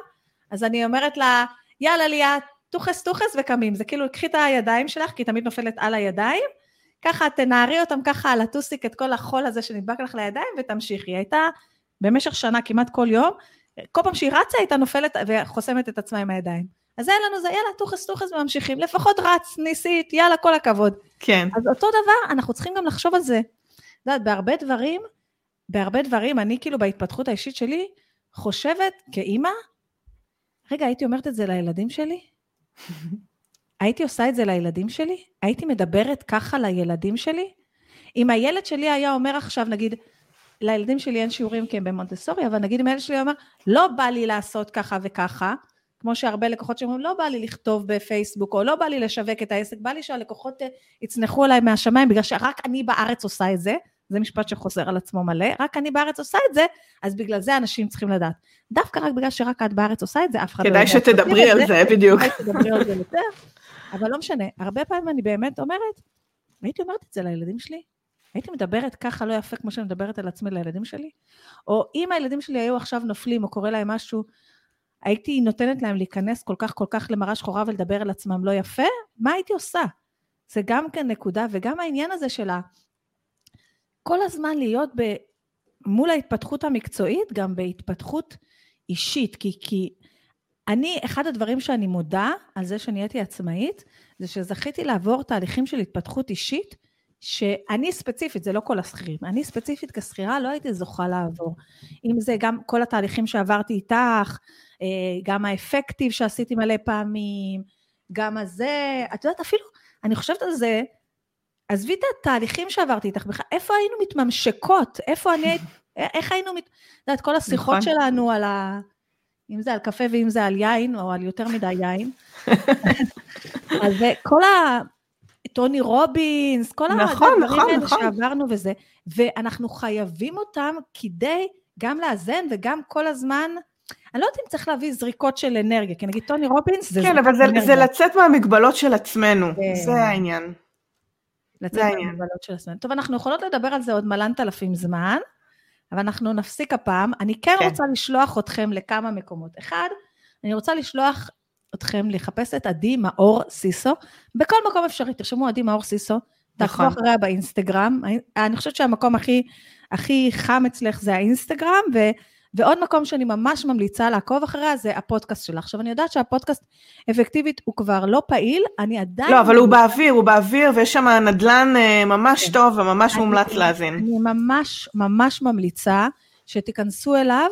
אז אני אומרת לה, יאללה ליאת, טוחס טוחס וקמים, זה כאילו, קחי את הידיים שלך, כי היא תמיד נופלת על הידיים, ככה תנערי אותם ככה על הטוסיק, את כל החול הזה שנדבק לך לידיים, ותמשיכי. היא הייתה במשך שנה כמעט כל יום, כל פעם שהיא רצה הייתה נופלת וחוסמת את עצמה עם הידיים. אז אין לנו זה, יאללה, טוחס טוחס וממשיכים, לפחות רץ, ניסית, יאללה, כל הכבוד. כן. אז אותו דבר, אנחנו צריכים גם לחשוב על זה. את יודעת, בהרבה דברים, בהרבה דברים, אני כאילו בהתפתחות האישית שלי, חושבת כאימא, רגע, הייתי אומרת את זה לילדים שלי? הייתי עושה את זה לילדים שלי? הייתי מדברת ככה לילדים שלי? אם הילד שלי היה אומר עכשיו, נגיד, לילדים שלי אין שיעורים כי הם במונטסורי, אבל נגיד אם הילד שלי אומר, לא בא לי לעשות ככה וככה, כמו שהרבה לקוחות שאומרים, לא בא לי לכתוב בפייסבוק, או לא בא לי לשווק את העסק, בא לי שהלקוחות אה, יצנחו עליי מהשמיים, בגלל שרק אני בארץ עושה את זה, זה משפט שחוזר על עצמו מלא, רק אני בארץ עושה את זה, אז בגלל זה אנשים צריכים לדעת. דווקא רק בגלל שרק את בארץ עושה את זה, אף אחד לא יודע. כדאי שתדברי על זה, בדיוק. כדאי שתדברי על זה יותר, אבל לא משנה, הרבה פעמים אני באמת אומרת, הייתי אומרת את זה לילדים שלי, הייתי מדברת ככה לא יפה כמו שאני מדברת על עצמי לילדים שלי? או אם הילדים שלי היו עכשיו נופלים או קורה להם משהו, הייתי נותנת להם להיכנס כל כך כל כך למראה שחורה ולדבר על עצמם לא יפה? מה הייתי עושה? זה גם כן נקודה, וגם העניין הזה של. כל הזמן להיות ב... מול ההתפתחות המקצועית, גם בהתפתחות אישית, כי, כי אני, אחד הדברים שאני מודה על זה שנהייתי עצמאית, זה שזכיתי לעבור תהליכים של התפתחות אישית, שאני ספציפית, זה לא כל השכירים, אני ספציפית כשכירה לא הייתי זוכה לעבור. אם זה גם כל התהליכים שעברתי איתך, אה, גם האפקטיב שעשיתי מלא פעמים, גם הזה, את יודעת, אפילו, אני חושבת על זה, עזבי את התהליכים שעברתי איתך בכלל, איפה היינו מתממשקות? איפה אני, איך היינו, מת... את יודעת, כל השיחות נכון. שלנו על ה... אם זה על קפה ואם זה על יין, או על יותר מדי יין. אז כל ה... טוני רובינס, כל נכון, הדברים נכון, האלה נכון. שעברנו וזה, ואנחנו חייבים אותם כדי גם לאזן וגם כל הזמן, אני לא יודעת אם צריך להביא זריקות של אנרגיה, כי נגיד טוני רובינס זה כן, אבל זה, זה לצאת מהמגבלות של עצמנו, כן. זה העניין. לצאת מהמגבלות של עצמנו. טוב, אנחנו יכולות לדבר על זה עוד מלנת אלפים זמן, אבל אנחנו נפסיק הפעם. אני כן, כן רוצה לשלוח אתכם לכמה מקומות. אחד, אני רוצה לשלוח אתכם לחפש את עדי מאור סיסו, בכל מקום אפשרי, תרשמו עדי מאור סיסו, תעקבו נכון. אחריה באינסטגרם, אני חושבת שהמקום הכי, הכי חם אצלך זה האינסטגרם, ו, ועוד מקום שאני ממש ממליצה לעקוב אחריה זה הפודקאסט שלך. עכשיו אני יודעת שהפודקאסט אפקטיבית הוא כבר לא פעיל, אני עדיין... לא, אבל הוא באוויר, הוא באוויר, ויש שם נדל"ן אה, ממש כן. טוב וממש מומלץ להאזין. אני ממש ממש ממליצה שתיכנסו אליו,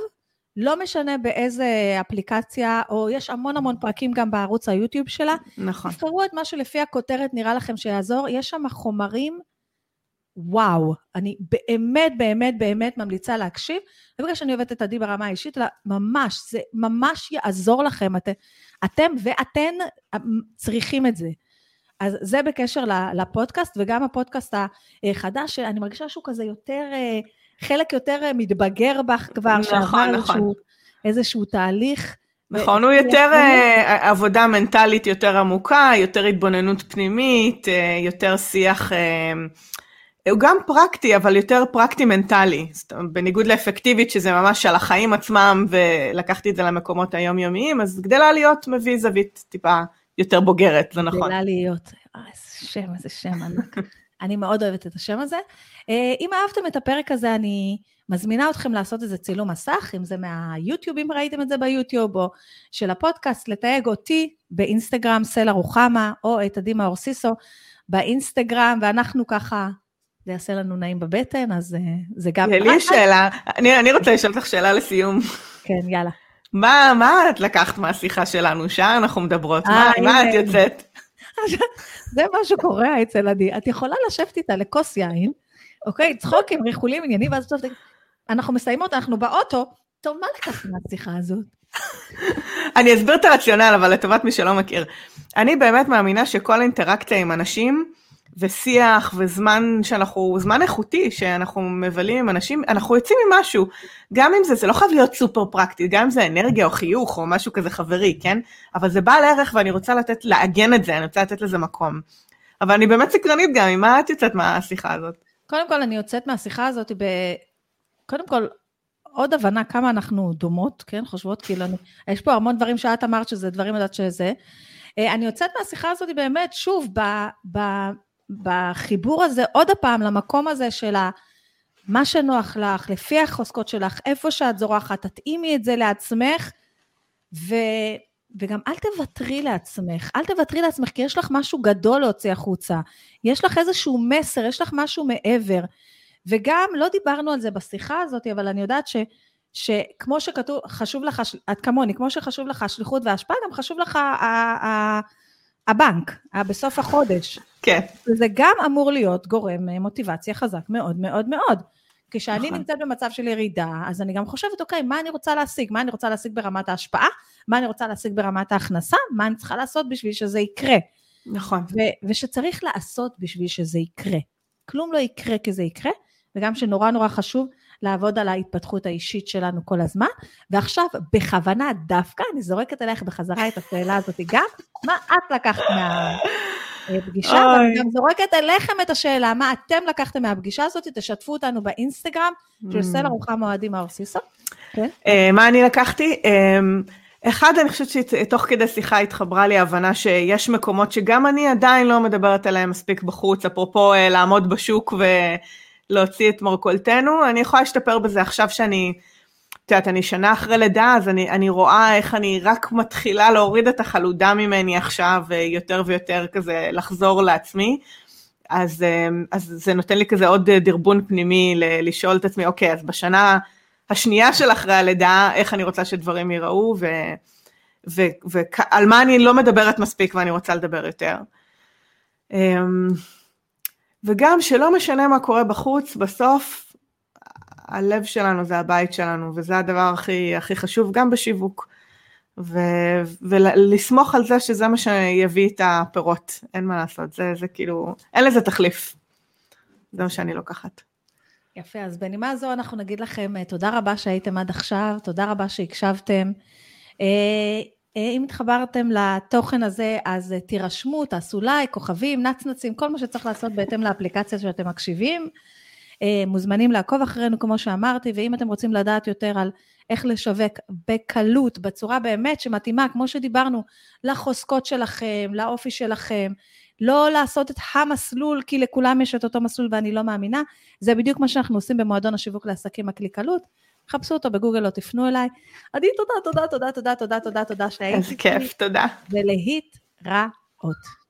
לא משנה באיזה אפליקציה, או יש המון המון פרקים גם בערוץ היוטיוב שלה. נכון. תבחרו את מה שלפי הכותרת נראה לכם שיעזור, יש שם חומרים, וואו, אני באמת באמת באמת ממליצה להקשיב, לא בגלל שאני אוהבת את עדי ברמה האישית, אלא ממש, זה ממש יעזור לכם, את, אתם ואתן צריכים את זה. אז זה בקשר לפודקאסט, וגם הפודקאסט החדש, אני מרגישה שהוא כזה יותר... אה, חלק יותר אה, מתבגר בך כבר, נכון, שעבר נכון. איזשהו, איזשהו תהליך. נכון, הוא יותר uh, עבודה מנטלית יותר עמוקה, יותר התבוננות פנימית, יותר שיח, הוא גם פרקטי, אבל יותר פרקטי מנטלי. בניגוד לאפקטיבית, שזה ממש על החיים עצמם, ולקחתי את זה למקומות היומיומיים, אז גדלה להיות מביא זווית טיפה יותר בוגרת, זה נכון. גדלה להיות, איזה שם, איזה שם ענק. אני מאוד אוהבת את השם הזה. אה, אם אהבתם את הפרק הזה, אני מזמינה אתכם לעשות איזה צילום מסך, אם זה מהיוטיוב, אם ראיתם את זה ביוטיוב, או של הפודקאסט, לתייג אותי באינסטגרם, סלע רוחמה, או את עדי מאור סיסו באינסטגרם, ואנחנו ככה, זה יעשה לנו נעים בבטן, אז אה, זה גם... לי יש שאלה, אני, אני רוצה לשאול אותך שאלה לסיום. כן, יאללה. מה, מה את לקחת מהשיחה שלנו? שעה אנחנו מדברות, מה, אה, מה את יוצאת? זה מה שקורה אצל עדי. את יכולה לשבת איתה לכוס יין, אוקיי? צחוק עם ריחולים עניינים, ואז בסוף אנחנו מסיימות, אנחנו באוטו, טוב, מה לקחת מהשיחה הזאת? אני אסביר את הרציונל, אבל לטובת מי שלא מכיר. אני באמת מאמינה שכל אינטראקציה עם אנשים, ושיח וזמן שאנחנו, זמן איכותי שאנחנו מבלים עם אנשים, אנחנו יוצאים עם משהו. גם אם זה, זה לא חייב להיות סופר פרקטי, גם אם זה אנרגיה או חיוך או משהו כזה חברי, כן? אבל זה בעל ערך ואני רוצה לתת, לעגן את זה, אני רוצה לתת לזה מקום. אבל אני באמת סקרנית גם, ממה את יוצאת מהשיחה הזאת? קודם כל, אני יוצאת מהשיחה הזאת ב... קודם כל, עוד הבנה כמה אנחנו דומות, כן? חושבות כאילו, אני... יש פה המון דברים שאת אמרת שזה דברים, יודעת שזה. אה, אני יוצאת מהשיחה הזאת באמת, שוב, ב... ב... בחיבור הזה, עוד הפעם, למקום הזה של ה... מה שנוח לך, לפי החוזקות שלך, איפה שאת זורחת, תתאימי את זה לעצמך, ו... וגם אל תוותרי לעצמך, אל תוותרי לעצמך, כי יש לך משהו גדול להוציא החוצה. יש לך איזשהו מסר, יש לך משהו מעבר. וגם, לא דיברנו על זה בשיחה הזאת, אבל אני יודעת ש... שכמו שכתוב, חשוב לך, את כמוני, כמו שחשוב לך שליחות והשפעה, גם חשוב לך הבנק, בסוף החודש. כן. וזה גם אמור להיות גורם אה, מוטיבציה חזק מאוד מאוד מאוד. כשאני נכון. נמצאת במצב של ירידה, אז אני גם חושבת, אוקיי, מה אני רוצה להשיג? מה אני רוצה להשיג ברמת ההשפעה? מה אני רוצה להשיג ברמת ההכנסה? מה אני צריכה לעשות בשביל שזה יקרה? נכון. ו- ושצריך לעשות בשביל שזה יקרה. כלום לא יקרה כי זה יקרה, וגם שנורא נורא חשוב לעבוד על ההתפתחות האישית שלנו כל הזמן. ועכשיו, בכוונה דווקא, אני זורקת אליך בחזרה את השאלה הזאת גם, מה את לקחת מהפגישה? ואני גם זורקת אליכם את השאלה, מה אתם לקחתם מהפגישה הזאת? תשתפו אותנו באינסטגרם של mm. סלע רוחמה אוהדי מאור סיסו. כן? אה, מה אני לקחתי? אה, אחד, אני חושבת שתוך כדי שיחה התחברה לי הבנה שיש מקומות שגם אני עדיין לא מדברת עליהם מספיק בחוץ, אפרופו אה, לעמוד בשוק ולהוציא את מרכולתנו, אני יכולה להשתפר בזה עכשיו שאני, את יודעת, אני שנה אחרי לידה, אז אני, אני רואה איך אני רק מתחילה להוריד את החלודה ממני עכשיו, יותר ויותר כזה לחזור לעצמי. אז, אה, אז זה נותן לי כזה עוד דרבון פנימי לשאול את עצמי, אוקיי, אז בשנה השנייה של אחרי הלידה, איך אני רוצה שדברים ייראו, ועל מה אני לא מדברת מספיק ואני רוצה לדבר יותר. אמ, וגם שלא משנה מה קורה בחוץ, בסוף הלב שלנו זה הבית שלנו, וזה הדבר הכי, הכי חשוב גם בשיווק. ו, ולסמוך על זה שזה מה שיביא את הפירות, אין מה לעשות, זה, זה כאילו, אין לזה תחליף. זה מה שאני לוקחת. יפה, אז בנימה זו אנחנו נגיד לכם אה, תודה רבה שהייתם עד עכשיו, תודה רבה שהקשבתם. אה, אה, אם התחברתם לתוכן הזה, אז תירשמו, תעשו לייק, כוכבים, נצנצים, כל מה שצריך לעשות בהתאם לאפליקציה שאתם מקשיבים. מוזמנים לעקוב אחרינו, כמו שאמרתי, ואם אתם רוצים לדעת יותר על איך לשווק בקלות, בצורה באמת שמתאימה, כמו שדיברנו, לחוזקות שלכם, לאופי שלכם, לא לעשות את המסלול, כי לכולם יש את אותו מסלול ואני לא מאמינה. זה בדיוק מה שאנחנו עושים במועדון השיווק לעסקים הקליקלות. חפשו אותו בגוגל או תפנו אליי. עדי, תודה, תודה, תודה, תודה, תודה, תודה, תודה שהייתי. איזה כיף, תודה. ולהתראות.